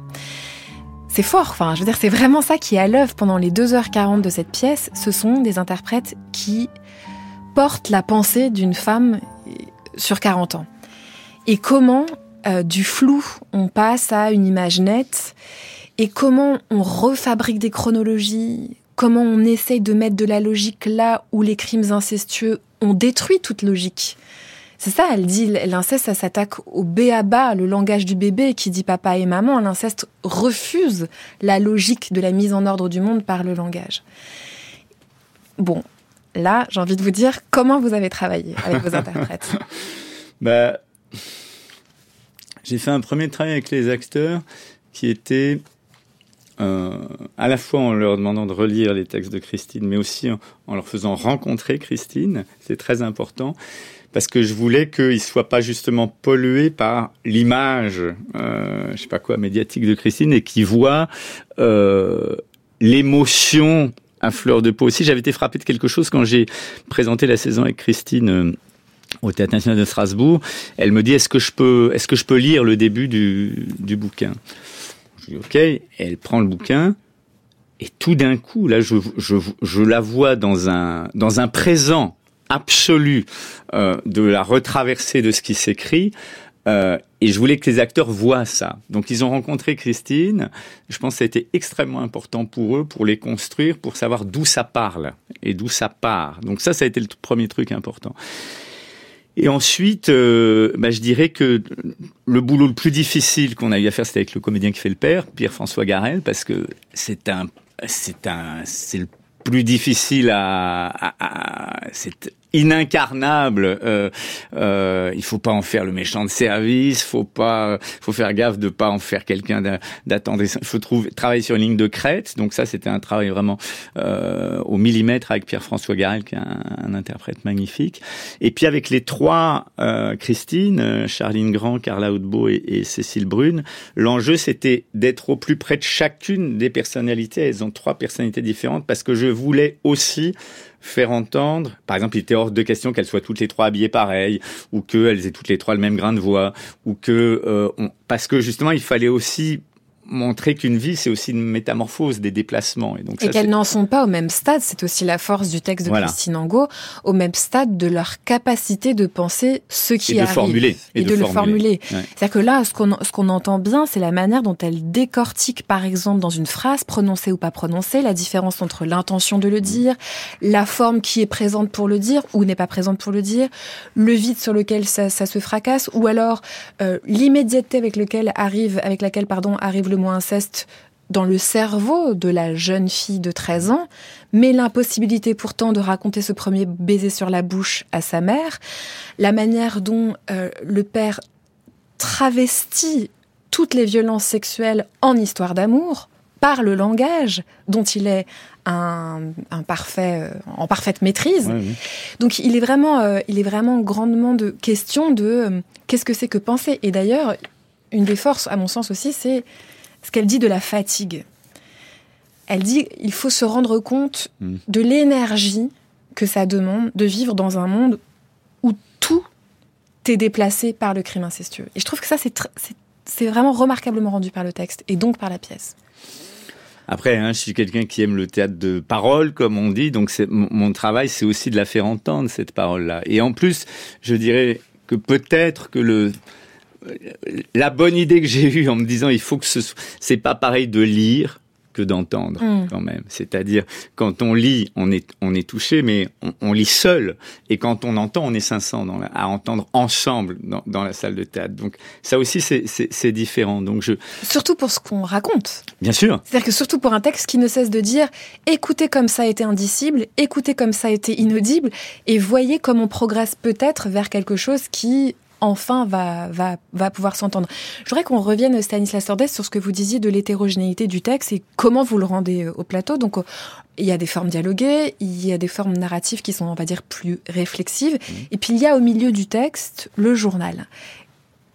Speaker 3: C'est fort, enfin, je veux dire, c'est vraiment ça qui est à l'œuvre pendant les 2h40 de cette pièce. Ce sont des interprètes qui porte la pensée d'une femme sur 40 ans. Et comment euh, du flou on passe à une image nette? Et comment on refabrique des chronologies, comment on essaye de mettre de la logique là où les crimes incestueux ont détruit toute logique? C'est ça, elle dit, l'inceste, ça s'attaque au B à bas, le langage du bébé qui dit papa et maman. L'inceste refuse la logique de la mise en ordre du monde par le langage. Bon, là, j'ai envie de vous dire comment vous avez travaillé avec vos interprètes.
Speaker 4: Bah, j'ai fait un premier travail avec les acteurs qui était euh, à la fois en leur demandant de relire les textes de Christine, mais aussi en, en leur faisant rencontrer Christine. C'est très important parce que je voulais qu'ils ne soient pas justement pollués par l'image, euh, je sais pas quoi, médiatique de Christine et qu'ils voient euh, l'émotion à fleur de peau aussi. J'avais été frappé de quelque chose quand j'ai présenté la saison avec Christine. euh, au Théâtre National de Strasbourg, elle me dit est-ce que je peux est-ce que je peux lire le début du, du bouquin? Je dis ok, elle prend le bouquin et tout d'un coup là je, je, je la vois dans un dans un présent absolu euh, de la retraversée de ce qui s'écrit. Euh, et je voulais que les acteurs voient ça. Donc ils ont rencontré Christine. Je pense que ça a été extrêmement important pour eux, pour les construire, pour savoir d'où ça parle et d'où ça part. Donc ça, ça a été le premier truc important. Et ensuite, euh, bah, je dirais que le boulot le plus difficile qu'on a eu à faire, c'était avec le comédien qui fait le père, Pierre-François Garel, parce que c'est un, c'est un, c'est le plus difficile à, à- à- c'est inincarnable. Euh, euh, il faut pas en faire le méchant de service. Faut pas, faut faire gaffe de pas en faire quelqu'un d'a- d'attendrissant. Il faut trouver, travailler sur une ligne de crête. Donc ça, c'était un travail vraiment euh, au millimètre avec Pierre-François Garel, qui est un, interprète magnifique. Et puis avec les trois, euh, Christine, euh, Charline Grand, Carla Hautbeau et, et Cécile Brune, l'enjeu c'était d'être au plus près de chacune des personnalités. Elles ont trois personnalités différentes parce que je voulais aussi faire entendre, par exemple, il était hors de question qu'elles soient toutes les trois habillées pareil, ou qu'elles aient toutes les trois le même grain de voix, ou que euh, parce que justement il fallait aussi montrer qu'une vie c'est aussi une métamorphose des déplacements et donc
Speaker 3: Et qu'elles n'en sont pas au même stade, c'est aussi la force du texte de
Speaker 4: Voilà.
Speaker 3: Christine Angot, au même stade de leur capacité de penser ce qui
Speaker 4: et de
Speaker 3: arrive.
Speaker 4: formuler
Speaker 3: Et, de, le formuler.
Speaker 4: Ouais.
Speaker 3: C'est-à-dire que là, ce qu'on ce qu'on entend bien, c'est la manière dont elle décortique, par exemple, dans une phrase, prononcée ou pas prononcée, la différence entre l'intention de le dire, la forme qui est présente pour le dire ou n'est pas présente pour le dire, le vide sur lequel ça, ça se fracasse, ou alors euh, l'immédiateté avec lequel arrive, avec laquelle pardon arrive le mot inceste dans le cerveau de la jeune fille de 13 ans, mais l'impossibilité pourtant de raconter ce premier baiser sur la bouche à sa mère, la manière dont euh, le père travestit toutes les violences sexuelles en histoire d'amour par le langage dont il est un, un parfait, euh, en parfaite maîtrise.
Speaker 4: Ouais.
Speaker 3: Donc il est vraiment, euh, il est vraiment grandement de question de qu'est-ce que c'est que penser? Et d'ailleurs, une des forces, à mon sens aussi, c'est ce qu'elle dit de la fatigue. Elle dit il faut se rendre compte
Speaker 4: Mm.
Speaker 3: de l'énergie que ça demande de vivre dans un monde où tout est déplacé par le crime incestueux. Et je trouve que ça, c'est vraiment remarquablement rendu par le texte et donc par la pièce.
Speaker 4: Après, hein, je suis quelqu'un qui aime le théâtre de parole, comme on dit, donc mon travail, c'est aussi de la faire entendre cette parole-là. Et en plus, je dirais que peut-être que le la bonne idée que j'ai eue en me disant il faut que ce soit, c'est pas pareil de lire que d'entendre
Speaker 3: Mm.
Speaker 4: quand même. C'est-à-dire quand on lit, on est on est touché, mais on, on lit seul. Et quand on entend, on est 500 dans la- à entendre ensemble dans, dans la salle de théâtre. Donc ça aussi c'est différent. Donc je
Speaker 3: Surtout pour ce qu'on raconte.
Speaker 4: bien sûr
Speaker 3: C'est-à-dire que surtout pour un texte qui ne cesse de dire écoutez comme ça a été indicible, écoutez comme ça a été inaudible, et voyez comme on progresse peut-être vers quelque chose qui enfin va, va, va pouvoir s'entendre. Je voudrais qu'on revienne, Stanislas Sordès, sur ce que vous disiez de l'hétérogénéité du texte et comment vous le rendez euh, au plateau. Donc, euh, il y a des formes dialoguées, il y a des formes narratives qui sont, on va dire, plus réflexives. Et puis, il y a au milieu du texte le journal.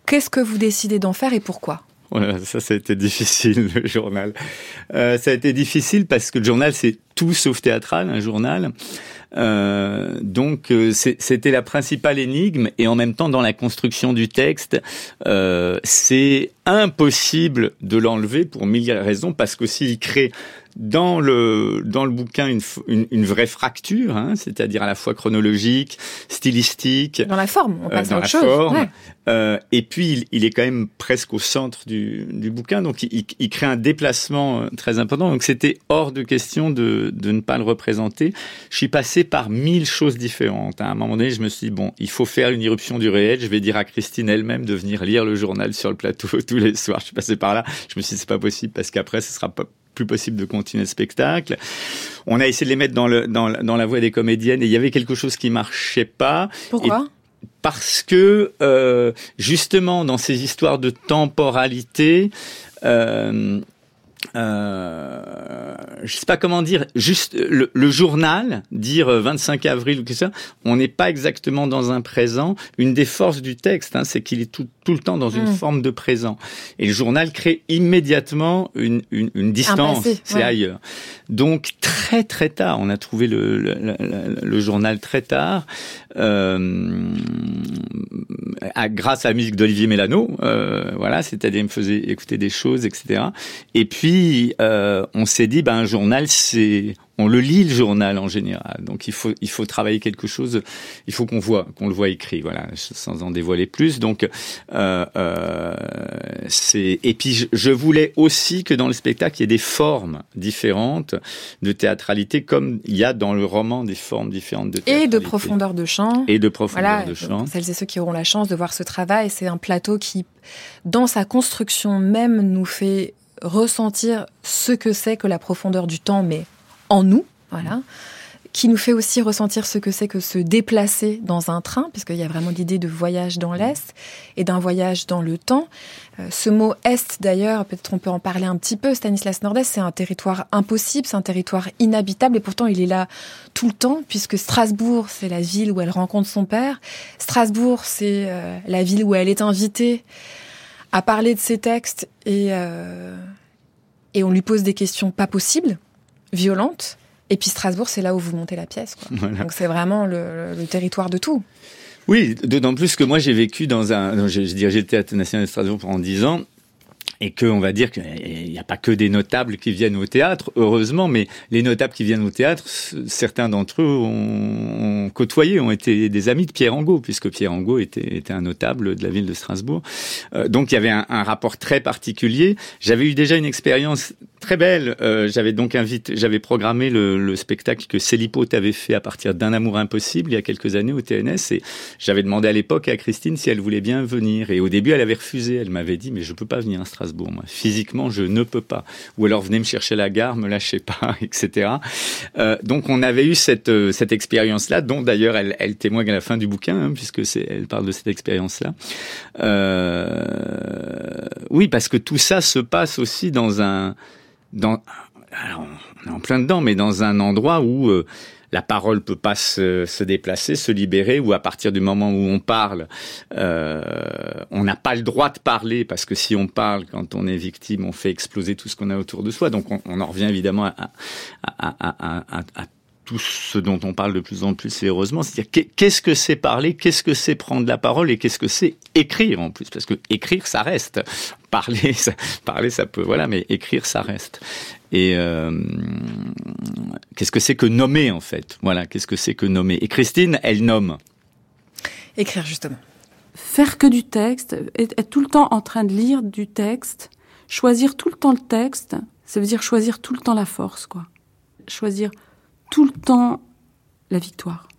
Speaker 3: Qu'est-ce que vous décidez d'en faire et pourquoi?
Speaker 4: Voilà, ça, ça a été difficile, le journal. Euh, ça a été difficile parce que le journal, c'est tout sauf théâtral, un journal. Euh, donc, euh, c'était la principale énigme. Et en même temps, dans la construction du texte, euh, c'est impossible de l'enlever pour mille raisons, parce qu'aussi, il crée dans le dans le bouquin une, une, une vraie fracture, hein, c'est-à-dire à la fois chronologique, stylistique,
Speaker 3: Dans la forme, on
Speaker 4: euh,
Speaker 3: passe
Speaker 4: dans
Speaker 3: à
Speaker 4: la
Speaker 3: autre chose.
Speaker 4: forme.
Speaker 3: Ouais.
Speaker 4: Euh, et puis, il, il est quand même presque au centre du, du bouquin, donc il, il- il crée un déplacement euh, très important. Donc, c'était hors de question de, de ne pas le représenter. Je suis passé par mille choses différentes. À un moment donné, je me suis dit, bon, il faut faire une irruption du réel. Je vais dire à Christine elle-même de venir lire le journal sur le plateau tous les soirs. Je suis passé par là. Je me suis dit, c'est pas possible parce qu'après, ce sera pas plus possible de continuer le spectacle. On a essayé de les mettre dans, le, dans, la- dans la voix des comédiennes et il y avait quelque chose qui marchait pas
Speaker 3: Pourquoi?
Speaker 4: Parce que euh, justement dans ces histoires de temporalité, euh, euh, je sais pas comment dire, juste le, le journal, dire euh, 25 avril ou tout ça, on n'est pas exactement dans un présent. Une des forces du texte, hein, c'est qu'il est tout, tout le temps dans une
Speaker 3: Mm.
Speaker 4: forme de présent. Et le journal crée immédiatement une, une, une distance, c'est
Speaker 3: ouais.
Speaker 4: ailleurs. Donc très très tard, on a trouvé le, le, le- le journal très tard, euh, à- grâce à la musique d'Olivier Mélano, euh, voilà, c'est-à-dire il me faisait écouter des choses, etc. Et puis euh, on s'est dit, ben un journal, c'est, on le lit le journal en général, donc il faut il faut travailler quelque chose, il faut qu'on voit qu'on le voit écrit, voilà, sans en dévoiler plus. Donc euh, euh, c'est et puis je, je voulais aussi que dans le spectacle il y ait des formes différentes de théâtralité, comme il y a dans le roman des formes différentes de
Speaker 3: Et
Speaker 4: théâtralité
Speaker 3: de profondeur de champ.
Speaker 4: et de profondeur
Speaker 3: Voilà,
Speaker 4: de chant.
Speaker 3: celles et ceux qui auront la chance de voir ce travail, c'est un plateau qui, dans sa construction même, nous fait ressentir ce que c'est que la profondeur du temps, mais en nous, voilà. Qui nous fait aussi ressentir ce que c'est que se déplacer dans un train, puisqu'il y a vraiment l'idée de voyage dans l'Est et d'un voyage dans le temps. Euh, ce mot Est, d'ailleurs, peut-être on peut en parler un petit peu, Stanislas Nordès, c'est un territoire impossible, c'est un territoire inhabitable, et pourtant il est là tout le temps, puisque Strasbourg, c'est la ville où elle rencontre son père. Strasbourg, c'est euh, la ville où elle est invitée à parler de ses textes, et, euh, et on lui pose des questions pas possibles, violentes. Et puis Strasbourg, c'est là où vous montez la pièce. Quoi.
Speaker 4: Voilà.
Speaker 3: Donc c'est vraiment le, le territoire de tout.
Speaker 4: Oui, d'autant plus que moi j'ai vécu dans un, j'ai j'ai dirigé le théâtre national de Strasbourg pendant dix ans. Et que on va dire qu'il n'y a pas que des notables qui viennent au théâtre, heureusement, mais les notables qui viennent au théâtre, certains d'entre eux ont, côtoyé, ont été des amis de Pierre Angot, puisque Pierre Angot était, un notable de la ville de Strasbourg. Euh, donc il y avait un, rapport très particulier. J'avais eu déjà une expérience très belle. Euh, j'avais donc invité, j'avais programmé le, le spectacle que Célipote avait fait à partir d'un amour impossible il y a quelques années au TNS et j'avais demandé à l'époque à Christine si elle voulait bien venir et au début elle avait refusé. Elle m'avait dit mais je peux pas venir à Strasbourg moi. Physiquement je ne peux pas. Ou alors venez me chercher à la gare, me lâchez pas, etc. Euh, donc on avait eu cette euh, cette expérience là dont d'ailleurs elle, témoigne à la fin du bouquin hein, puisque c'est elle parle de cette expérience là. Euh, oui parce que tout ça se passe aussi dans un dans alors, on est en plein dedans, mais dans un endroit où la parole peut pas se, déplacer, se libérer, ou à partir du moment où on parle, euh, on n'a pas le droit de parler parce que si on parle quand on est victime, on fait exploser tout ce qu'on a autour de soi. Donc on, en revient évidemment à, tout ce dont on parle de plus en plus, et heureusement, c'est-à-dire qu'est- qu'est-ce que c'est parler, qu'est-ce que c'est prendre la parole et qu'est-ce que c'est écrire en plus, parce que écrire ça reste, parler ça peut, voilà, mais écrire ça reste. Et euh, qu'est-ce que c'est que nommer en fait, voilà, qu'est-ce que c'est que nommer? Et Christine, elle nomme.
Speaker 3: Écrire, justement.
Speaker 1: Faire que du texte, être, tout le temps en train de lire du texte, choisir tout le temps le texte, ça veut dire choisir tout le temps la force, quoi. Choisir tout le temps la victoire.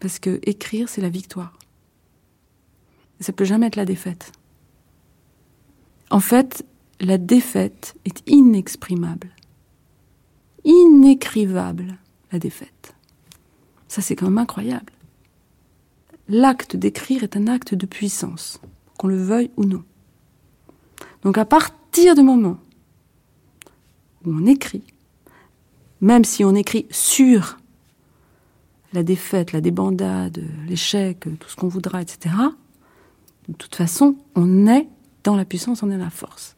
Speaker 1: Parce que écrire, c'est la victoire. Ça peut jamais être la défaite. En fait, la défaite est inexprimable. Inécrivable, la défaite. Ça, c'est quand même incroyable. L'acte d'écrire est un acte de puissance, qu'on le veuille ou non. Donc à partir du moment où on écrit, même si on écrit sur la défaite, la débandade, l'échec, tout ce qu'on voudra, etc., de toute façon, on est dans la puissance, on est dans la force.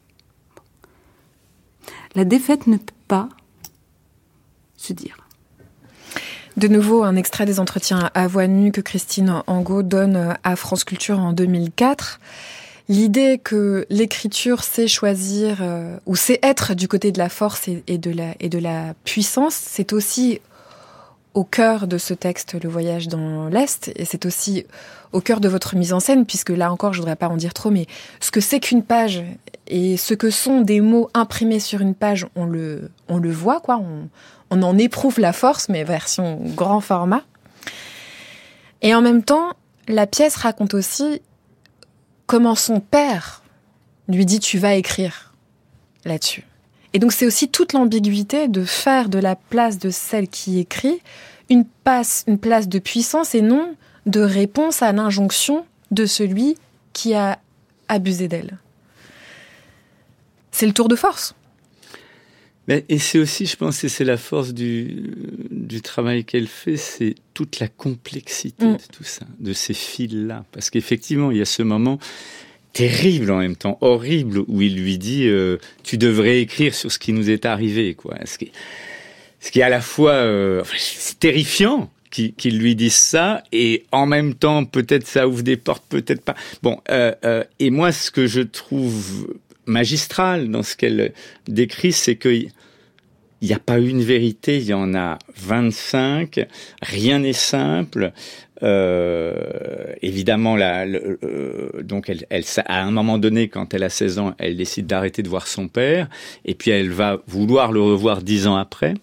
Speaker 1: La défaite ne peut pas se dire.
Speaker 3: De nouveau, un extrait des entretiens à voix nue que Christine Angot donne à France Culture en 2004. L'idée que l'écriture sait choisir euh, ou sait être du côté de la force et, de la, et de la puissance, c'est aussi au cœur de ce texte, Le voyage dans l'Est, et c'est aussi au cœur de votre mise en scène, puisque là encore, je voudrais pas en dire trop, mais ce que c'est qu'une page et ce que sont des mots imprimés sur une page, on le, on le voit, quoi. On, on en éprouve la force, mais version grand format. Et en même temps, la pièce raconte aussi comment son père lui dit tu vas écrire là-dessus. Et donc c'est aussi toute l'ambiguïté de faire de la place de celle qui écrit une, une place de puissance et non de réponse à l'injonction de celui qui a abusé d'elle. C'est le tour de force.
Speaker 4: Mais, et c'est aussi, je pense, et c'est la force du, du travail qu'elle fait, c'est toute la complexité
Speaker 3: Mm.
Speaker 4: de tout ça, de ces fils-là. Parce qu'effectivement, il y a ce moment terrible en même temps, horrible, où il lui dit euh, Tu devrais écrire sur ce qui nous est arrivé. Quoi. Ce, qui, ce qui est à la fois... euh, c'est terrifiant qu'il lui dise ça, et en même temps, peut-être ça ouvre des portes, peut-être pas. Bon, euh, et moi, ce que je trouve magistral dans ce qu'elle décrit, c'est que il n'y a pas une vérité, il y en a 25, rien n'est simple. Euh, évidemment, la, euh, donc elle, elle, à un moment donné, quand elle a 16 ans, elle décide d'arrêter de voir son père, et puis elle va vouloir le revoir dix ans après.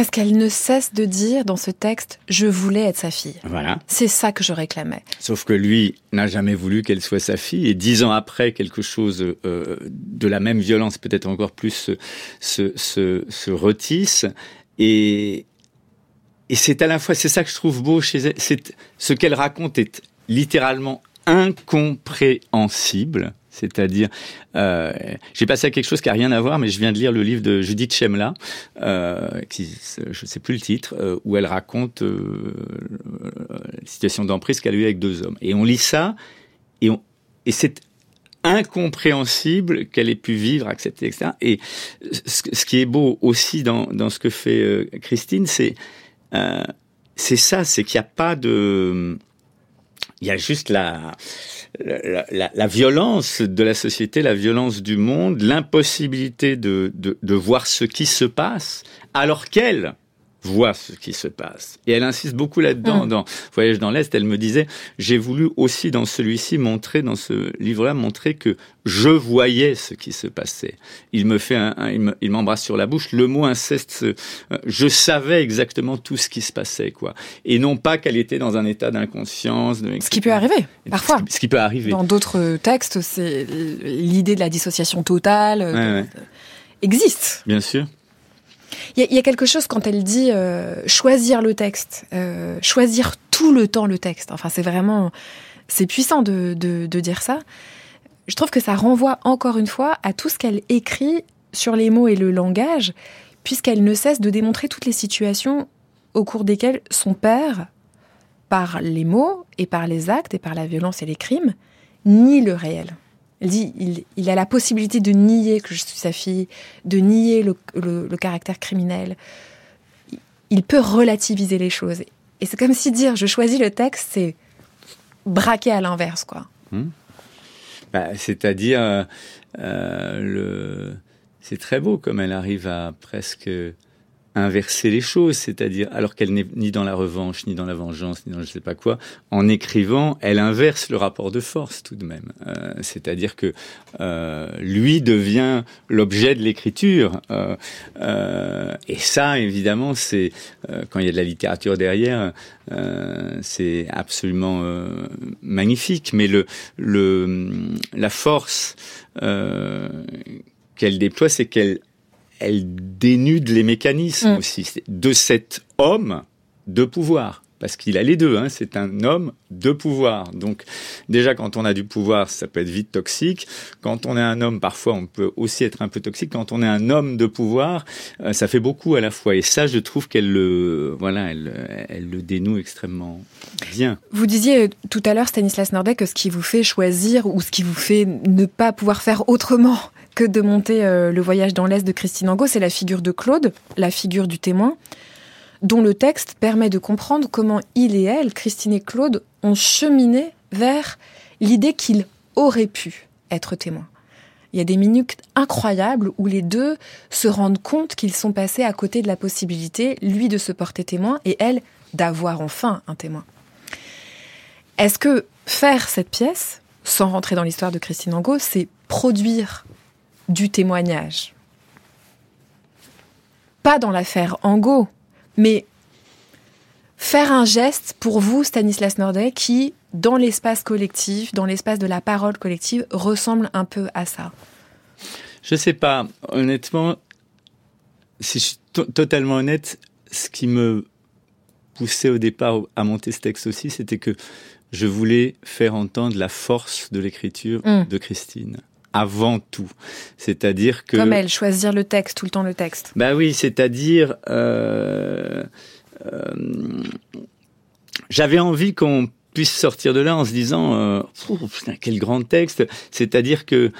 Speaker 3: Parce qu'elle ne cesse de dire dans ce texte Je voulais être sa fille.
Speaker 4: Voilà.
Speaker 3: C'est ça que je réclamais.
Speaker 4: Sauf que lui n'a jamais voulu qu'elle soit sa fille, et dix ans après, quelque chose euh, de la même violence, peut-être encore plus, se, se, se, se retisse. Et, et c'est à la fois, c'est ça que je trouve beau chez elle, c'est ce qu'elle raconte est littéralement incompréhensible. C'est-à-dire, euh, j'ai passé à quelque chose qui a rien à voir, mais je viens de lire le livre de Judith Chemla, euh, qui, je sais plus le titre, euh, où elle raconte euh, la situation d'emprise qu'elle a eue avec deux hommes. Et on lit ça, et, et c'est incompréhensible qu'elle ait pu vivre, accepter, etc. Et ce, qui est beau aussi dans, dans ce que fait euh, Christine, c'est c'est ça, c'est qu'il n'y a pas de... Il y a juste la, la, violence de la société, la violence du monde, l'impossibilité de, de, de voir ce qui se passe, alors qu'elle voit ce qui se passe. Et elle insiste beaucoup là-dedans.
Speaker 3: Mm.
Speaker 4: Dans Voyage dans l'Est, elle me disait, j'ai voulu aussi dans celui-ci montrer, dans ce livre-là, montrer que je voyais ce qui se passait. Il me fait un, un il m'embrasse sur la bouche. Le mot inceste, euh, je savais exactement tout ce qui se passait, quoi. Et non pas qu'elle était dans un état d'inconscience. De...
Speaker 3: Ce qui peut arriver, parfois.
Speaker 4: Ce qui, ce qui peut arriver.
Speaker 3: Dans d'autres textes, c'est l'idée de la dissociation totale
Speaker 4: ouais,
Speaker 3: de,
Speaker 4: ouais.
Speaker 3: existe.
Speaker 4: Bien sûr.
Speaker 3: Il y, a quelque chose quand elle dit euh, choisir le texte, euh, choisir tout le temps le texte. Enfin, c'est vraiment, c'est puissant de, de, dire ça. Je trouve que ça renvoie encore une fois à tout ce qu'elle écrit sur les mots et le langage, puisqu'elle ne cesse de démontrer toutes les situations au cours desquelles son père, par les mots et par les actes et par la violence et les crimes, nie le réel. Elle dit il, a la possibilité de nier que je suis sa fille, de nier le, caractère criminel. Il peut relativiser les choses. Et c'est comme si dire je choisis le texte, c'est braquer à l'inverse, quoi.
Speaker 4: Mmh. Bah, C'est-à-dire, euh, euh, c'est très beau comme elle arrive à presque inverser les choses, c'est-à-dire alors qu'elle n'est ni dans la revanche, ni dans la vengeance, ni dans je sais pas quoi, en écrivant, elle inverse le rapport de force tout de même. Euh, c'est-à-dire que euh, lui devient l'objet de l'écriture, euh, et ça évidemment c'est quand il y a de la littérature derrière, c'est absolument magnifique. Mais le, le la force qu'elle déploie, c'est qu'elle elle dénude les mécanismes mmh. aussi de cet homme de pouvoir. Parce qu'il a les deux, hein, c'est un homme de pouvoir. Donc déjà quand on a du pouvoir, ça peut être vite toxique. Quand on est un homme, parfois on peut aussi être un peu toxique. Quand on est un homme de pouvoir, euh, ça fait beaucoup à la fois. Et ça, je trouve qu'elle le, voilà, elle, le dénoue extrêmement bien.
Speaker 3: Vous disiez tout à l'heure, Stanislas Nordet, que ce qui vous fait choisir ou ce qui vous fait ne pas pouvoir faire autrement que de monter euh, le voyage dans l'Est de Christine Angot, c'est la figure de Claude, la figure du témoin, dont le texte permet de comprendre comment il et elle, Christine et Claude, ont cheminé vers l'idée qu'il aurait pu être témoin. Il y a des minutes incroyables où les deux se rendent compte qu'ils sont passés à côté de la possibilité, lui de se porter témoin et elle d'avoir enfin un témoin. Est-ce que faire cette pièce, sans rentrer dans l'histoire de Christine Angot, c'est produire du témoignage? Pas dans l'affaire Angot, mais faire un geste pour vous, Stanislas Nordet, qui, dans l'espace collectif, dans l'espace de la parole collective, ressemble un peu à ça?
Speaker 4: Je sais pas. Honnêtement, si je suis totalement honnête, ce qui me poussait au départ à monter ce texte aussi, c'était que je voulais faire entendre la force de l'écriture mmh. de Christine. Avant tout. C'est-à-dire que...
Speaker 3: Comme elle, choisir le texte, tout le temps le texte.
Speaker 4: Bah oui, c'est-à-dire... Euh, euh, J'avais envie qu'on puisse sortir de là en se disant euh, putain, quel grand texte c'est-à-dire que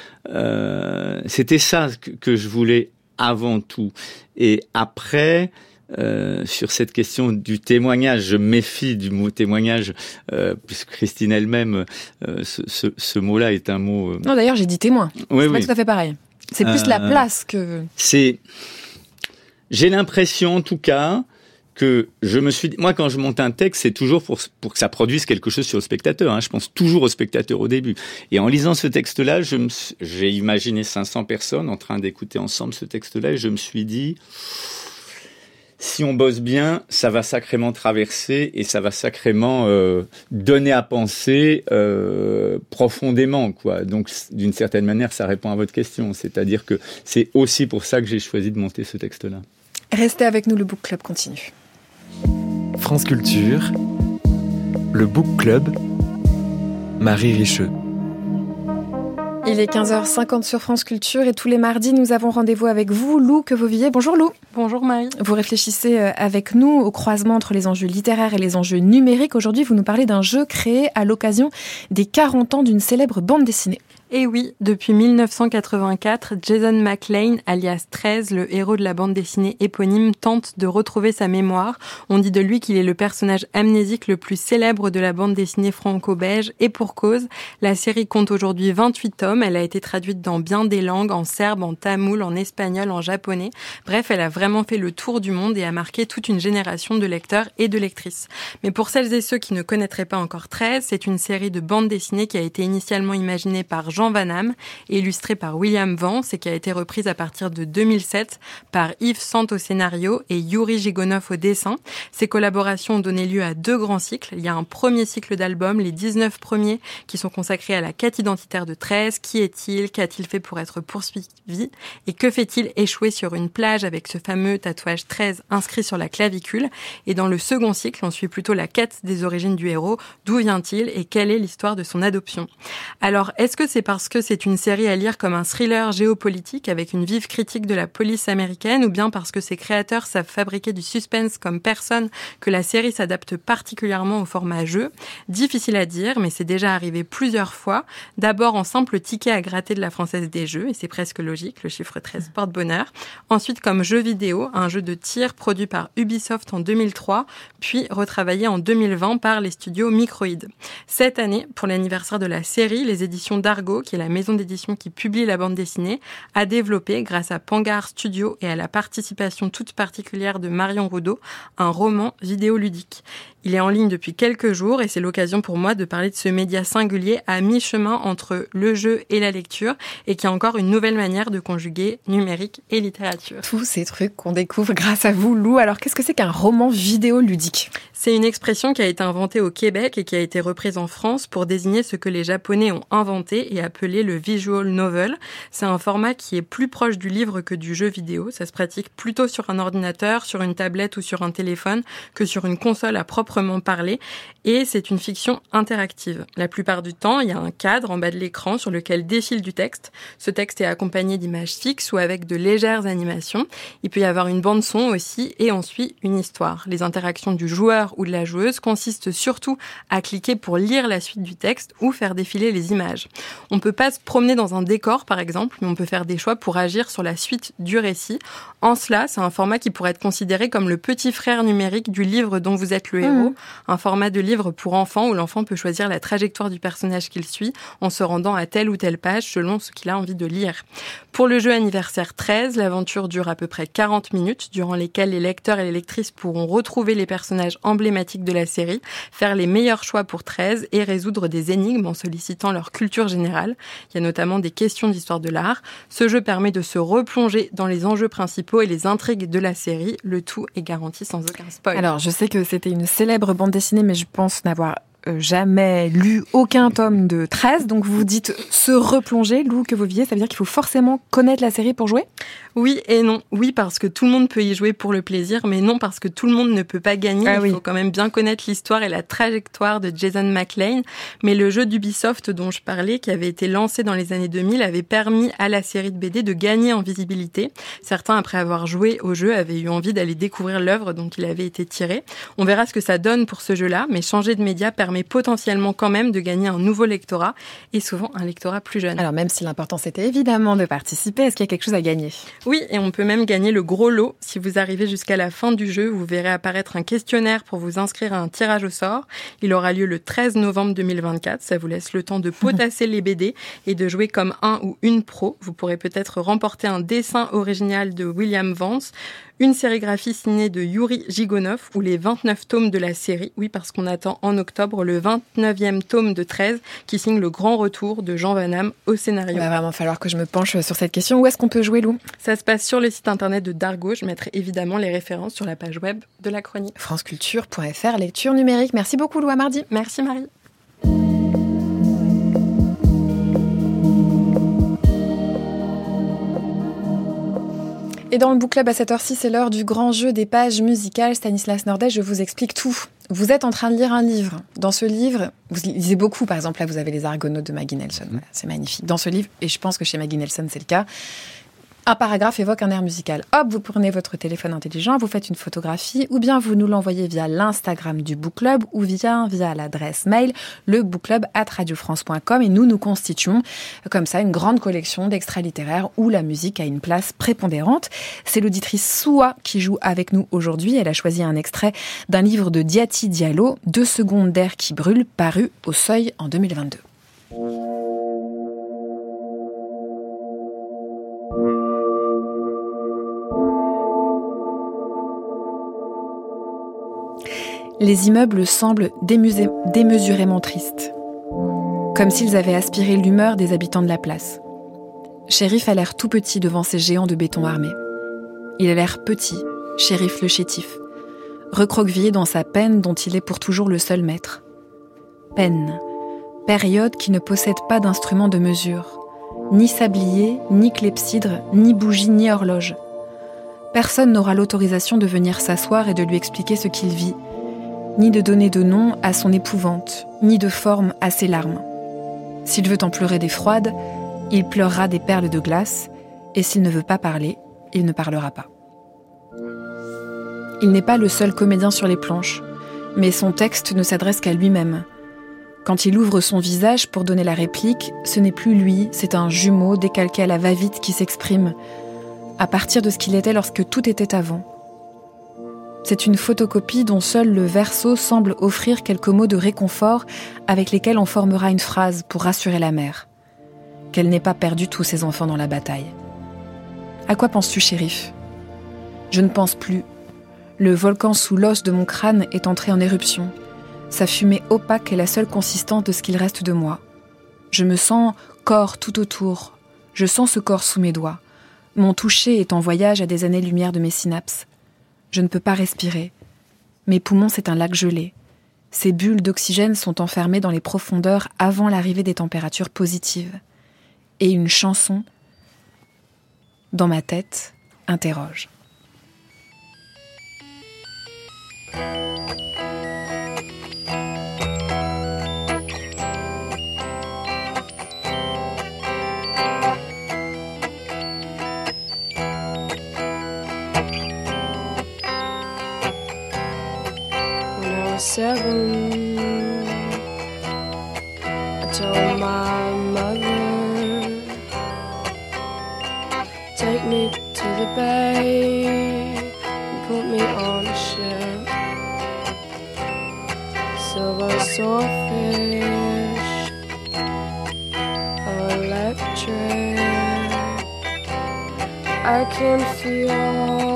Speaker 4: c'était ça que, que, je voulais avant tout et après euh, sur cette question du témoignage, je méfie du mot témoignage, euh, puisque Christine elle-même, euh, ce, ce, ce mot-là est un mot.
Speaker 3: Non, d'ailleurs, j'ai dit témoin.
Speaker 4: Oui,
Speaker 3: c'est
Speaker 4: oui.
Speaker 3: pas tout à fait pareil. C'est plus la place que.
Speaker 4: C'est. J'ai l'impression, en tout cas, que je me suis dit, moi quand je monte un texte, c'est toujours pour, pour que ça produise quelque chose sur le spectateur. Hein. Je pense toujours au spectateur au début. Et en lisant ce texte-là, j'ai imaginé 500 personnes en train d'écouter ensemble ce texte-là et je me suis dit, si on bosse bien, ça va sacrément traverser et ça va sacrément euh, donner à penser euh, profondément, quoi. Donc, d'une certaine manière, ça répond à votre question. C'est-à-dire que c'est aussi pour ça que j'ai choisi de monter ce texte-là.
Speaker 3: Restez avec nous, le Book Club continue.
Speaker 2: France Culture, le Book Club, Marie Richeux.
Speaker 3: Il est 15h50 sur France Culture et tous les mardis, nous avons rendez-vous avec vous, Lou Quevauvilliers. Bonjour Lou.
Speaker 1: Bonjour Marie.
Speaker 3: Vous réfléchissez avec nous au croisement entre les enjeux littéraires et les enjeux numériques. Aujourd'hui, vous nous parlez d'un jeu créé à l'occasion des 40 ans d'une célèbre bande dessinée.
Speaker 1: Et oui, depuis 1984, Jason McLean, alias 13, le héros de la bande dessinée éponyme, tente de retrouver sa mémoire. On dit de lui qu'il est le personnage amnésique le plus célèbre de la bande dessinée franco-belge, et pour cause, la série compte aujourd'hui 28 tomes, elle a été traduite dans bien des langues, en serbe, en tamoul, en espagnol, en japonais. Bref, elle a vraiment fait le tour du monde et a marqué toute une génération de lecteurs et de lectrices. Mais pour celles et ceux qui ne connaîtraient pas encore 13, c'est une série de bandes dessinées qui a été initialement imaginée par Jean Van Hamme, illustré par William Vance et qui a été reprise à partir de 2007 par Yves Sant au scénario et Yuri Gigonov au dessin. Ces collaborations ont donné lieu à deux grands cycles. Il y a un premier cycle d'albums, les 19 premiers, qui sont consacrés à la quête identitaire de 13. Qui est-il? Qu'a-t-il fait pour être poursuivi? Et que fait-il échouer sur une plage avec ce fameux tatouage 13 inscrit sur la clavicule? Et dans le second cycle, on suit plutôt la quête des origines du héros. D'où vient-il et quelle est l'histoire de son adoption? Alors, est-ce que c'est parce que c'est une série à lire comme un thriller géopolitique avec une vive critique de la police américaine ou bien parce que ses créateurs savent fabriquer du suspense comme personne que la série s'adapte particulièrement au format jeu Difficile à dire, mais c'est déjà arrivé plusieurs fois. D'abord en simple ticket à gratter de la Française des Jeux, et c'est presque logique, le chiffre 13 porte bonheur. Ensuite comme jeu vidéo, un jeu de tir produit par Ubisoft en 2003, puis retravaillé en 2020 par les studios Microïd. Cette année, pour l'anniversaire de la série, les éditions d'Argo qui est la maison d'édition qui publie la bande dessinée, a développé, grâce à Pangar Studio et à la participation toute particulière de Marion Roudot, un roman vidéoludique. Il est en ligne depuis quelques jours et c'est l'occasion pour moi de parler de ce média singulier à mi-chemin entre le jeu et la lecture et qui a encore une nouvelle manière de conjuguer numérique et littérature.
Speaker 3: Tous ces trucs qu'on découvre grâce à vous, Lou. Alors qu'est-ce que c'est qu'un roman vidéoludique?
Speaker 1: C'est une expression qui a été inventée au Québec et qui a été reprise en France pour désigner ce que les Japonais ont inventé et appelé le visual novel. C'est un format qui est plus proche du livre que du jeu vidéo. Ça se pratique plutôt sur un ordinateur, sur une tablette ou sur un téléphone que sur une console à propre parler et c'est une fiction interactive. La plupart du temps, il y a un cadre en bas de l'écran sur lequel défile du texte. Ce texte est accompagné d'images fixes ou avec de légères animations. Il peut y avoir une bande son aussi et on suit une histoire. Les interactions du joueur ou de la joueuse consistent surtout à cliquer pour lire la suite du texte ou faire défiler les images. On peut pas se promener dans un décor par exemple, mais on peut faire des choix pour agir sur la suite du récit. En cela, c'est un format qui pourrait être considéré comme le petit frère numérique du livre dont vous êtes le héros mmh. un format de livre pour enfants où l'enfant peut choisir la trajectoire du personnage qu'il suit en se rendant à telle ou telle page selon ce qu'il a envie de lire. Pour le jeu anniversaire 13, l'aventure dure à peu près 40 minutes durant lesquelles les lecteurs et les lectrices pourront retrouver les personnages emblématiques de la série, faire les meilleurs choix pour 13 et résoudre des énigmes en sollicitant leur culture générale. Il y a notamment des questions d'histoire de l'art. Ce jeu permet de se replonger dans les enjeux principaux et les intrigues de la série. Le tout est garanti sans aucun spoil.
Speaker 3: Alors, je sais que c'était une célèbre bande dessinée, mais je pense n'avoir euh, jamais lu aucun tome de 13, donc vous dites se replonger, Lou, que vous viviez, ça veut dire qu'il faut forcément connaître la série pour jouer?
Speaker 1: Oui et non. Oui, parce que tout le monde peut y jouer pour le plaisir, mais non parce que tout le monde ne peut pas gagner.
Speaker 3: Ah
Speaker 1: Il
Speaker 3: oui.
Speaker 1: faut quand même bien connaître l'histoire et la trajectoire de Jason McLean. Mais le jeu d'Ubisoft dont je parlais, qui avait été lancé dans les années 2000, avait permis à la série de BD de gagner en visibilité. Certains, après avoir joué au jeu, avaient eu envie d'aller découvrir l'œuvre dont il avait été tiré. On verra ce que ça donne pour ce jeu-là, mais changer de média permet potentiellement quand même de gagner un nouveau lectorat, et souvent un lectorat plus jeune.
Speaker 3: Alors même si l'important c'était évidemment de participer, est-ce qu'il y a quelque chose à gagner?
Speaker 1: Oui, et on peut même gagner le gros lot. Si vous arrivez jusqu'à la fin du jeu, vous verrez apparaître un questionnaire pour vous inscrire à un tirage au sort. Il aura lieu le 13 novembre 2024. Ça vous laisse le temps de potasser les BD et de jouer comme un ou une pro. Vous pourrez peut-être remporter un dessin original de William Vance, une sérigraphie signée de Yuri Gigonov ou les 29 tomes de la série. Oui, parce qu'on attend en octobre le 29e tome de 13 qui signe le grand retour de Jean Van Hamme au scénario.
Speaker 3: Il va vraiment falloir que je me penche sur cette question. Où est-ce qu'on peut jouer, Lou?
Speaker 1: Ça se passe sur le site internet de Dargo. Je mettrai évidemment les références sur la page web de la chronique.
Speaker 3: franceculture.fr, lecture numérique. Merci beaucoup, Lou, à mardi.
Speaker 1: Merci Marie.
Speaker 3: Et dans le book club à cette heure-ci, c'est l'heure du grand jeu des pages musicales. Stanislas Nordet, je vous explique tout. Vous êtes en train de lire un livre. Dans ce livre, vous lisez beaucoup. Par exemple, là, vous avez les Argonautes de Maggie Nelson. Voilà, c'est magnifique. Dans ce livre, et je pense que chez Maggie Nelson, c'est le cas, un paragraphe évoque un air musical. Hop, vous prenez votre téléphone intelligent, vous faites une photographie, ou bien vous nous l'envoyez via l'Instagram du Book Club, ou via, via l'adresse mail, le radiofrance.com, et nous nous constituons comme ça une grande collection d'extraits littéraires où la musique a une place prépondérante. C'est l'auditrice Soua qui joue avec nous aujourd'hui. Elle a choisi un extrait d'un livre de Diati Diallo, Deux secondes d'air qui brûle, paru au seuil en 2022. Les immeubles semblent démesurément tristes, comme s'ils avaient aspiré l'humeur des habitants de la place. Shérif a l'air tout petit devant ces géants de béton armé. Il a l'air petit, shérif le chétif, recroquevillé dans sa peine dont il est pour toujours le seul maître. Peine, période qui ne possède pas d'instrument de mesure, ni sablier, ni clepsydre, ni bougie, ni horloge. Personne n'aura l'autorisation de venir s'asseoir et de lui expliquer ce qu'il vit, ni de donner de nom à son épouvante, ni de forme à ses larmes. S'il veut en pleurer des froides, il pleurera des perles de glace, et s'il ne veut pas parler, il ne parlera pas. Il n'est pas le seul comédien sur les planches, mais son texte ne s'adresse qu'à lui-même. Quand il ouvre son visage pour donner la réplique, ce n'est plus lui, c'est un jumeau décalqué à la va-vite qui s'exprime, à partir de ce qu'il était lorsque tout était avant. C'est une photocopie dont seul le verso semble offrir quelques mots de réconfort avec lesquels on formera une phrase pour rassurer la mère. Qu'elle n'ait pas perdu tous ses enfants dans la bataille. À quoi penses-tu, shérif? Je ne pense plus. Le volcan sous l'os de mon crâne est entré en éruption. Sa fumée opaque est la seule consistance de ce qu'il reste de moi. Je me sens corps tout autour. Je sens ce corps sous mes doigts. Mon toucher est en voyage à des années-lumière de mes synapses. Je ne peux pas respirer. Mes poumons, c'est un lac gelé. Ces bulles d'oxygène sont enfermées dans les profondeurs avant l'arrivée des températures positives. Et une chanson, dans ma tête, interroge.
Speaker 2: Seven, I told my mother, take me to the bay and put me on a ship. Silver swordfish, electric. I can feel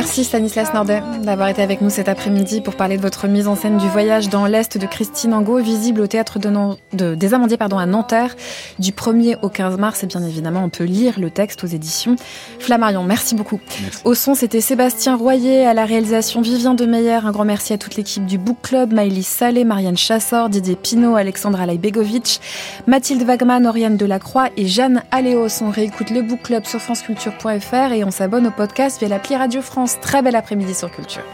Speaker 3: merci Stanislas Nordet d'avoir été avec nous cet après-midi pour parler de votre mise en scène du voyage dans l'Est de Christine Angot, visible au théâtre de, de des Amandiers pardon, à Nanterre du 1er au 15 mars. Et bien évidemment, on peut lire le texte aux éditions Flammarion. Merci beaucoup.
Speaker 4: Merci.
Speaker 3: Au son, c'était Sébastien Royer, à la réalisation Vivien Demeyer. Un grand merci à toute l'équipe du Book Club, Maëlys Salé, Marianne Chassor, Didier Pinot, Alexandra Laibegovic, Mathilde Wagman, Oriane Delacroix et Jeanne Aléos. On réécoute le Book Club sur franceculture.fr et on s'abonne au podcast via l'appli Radio France. Très bel après-midi sur Culture.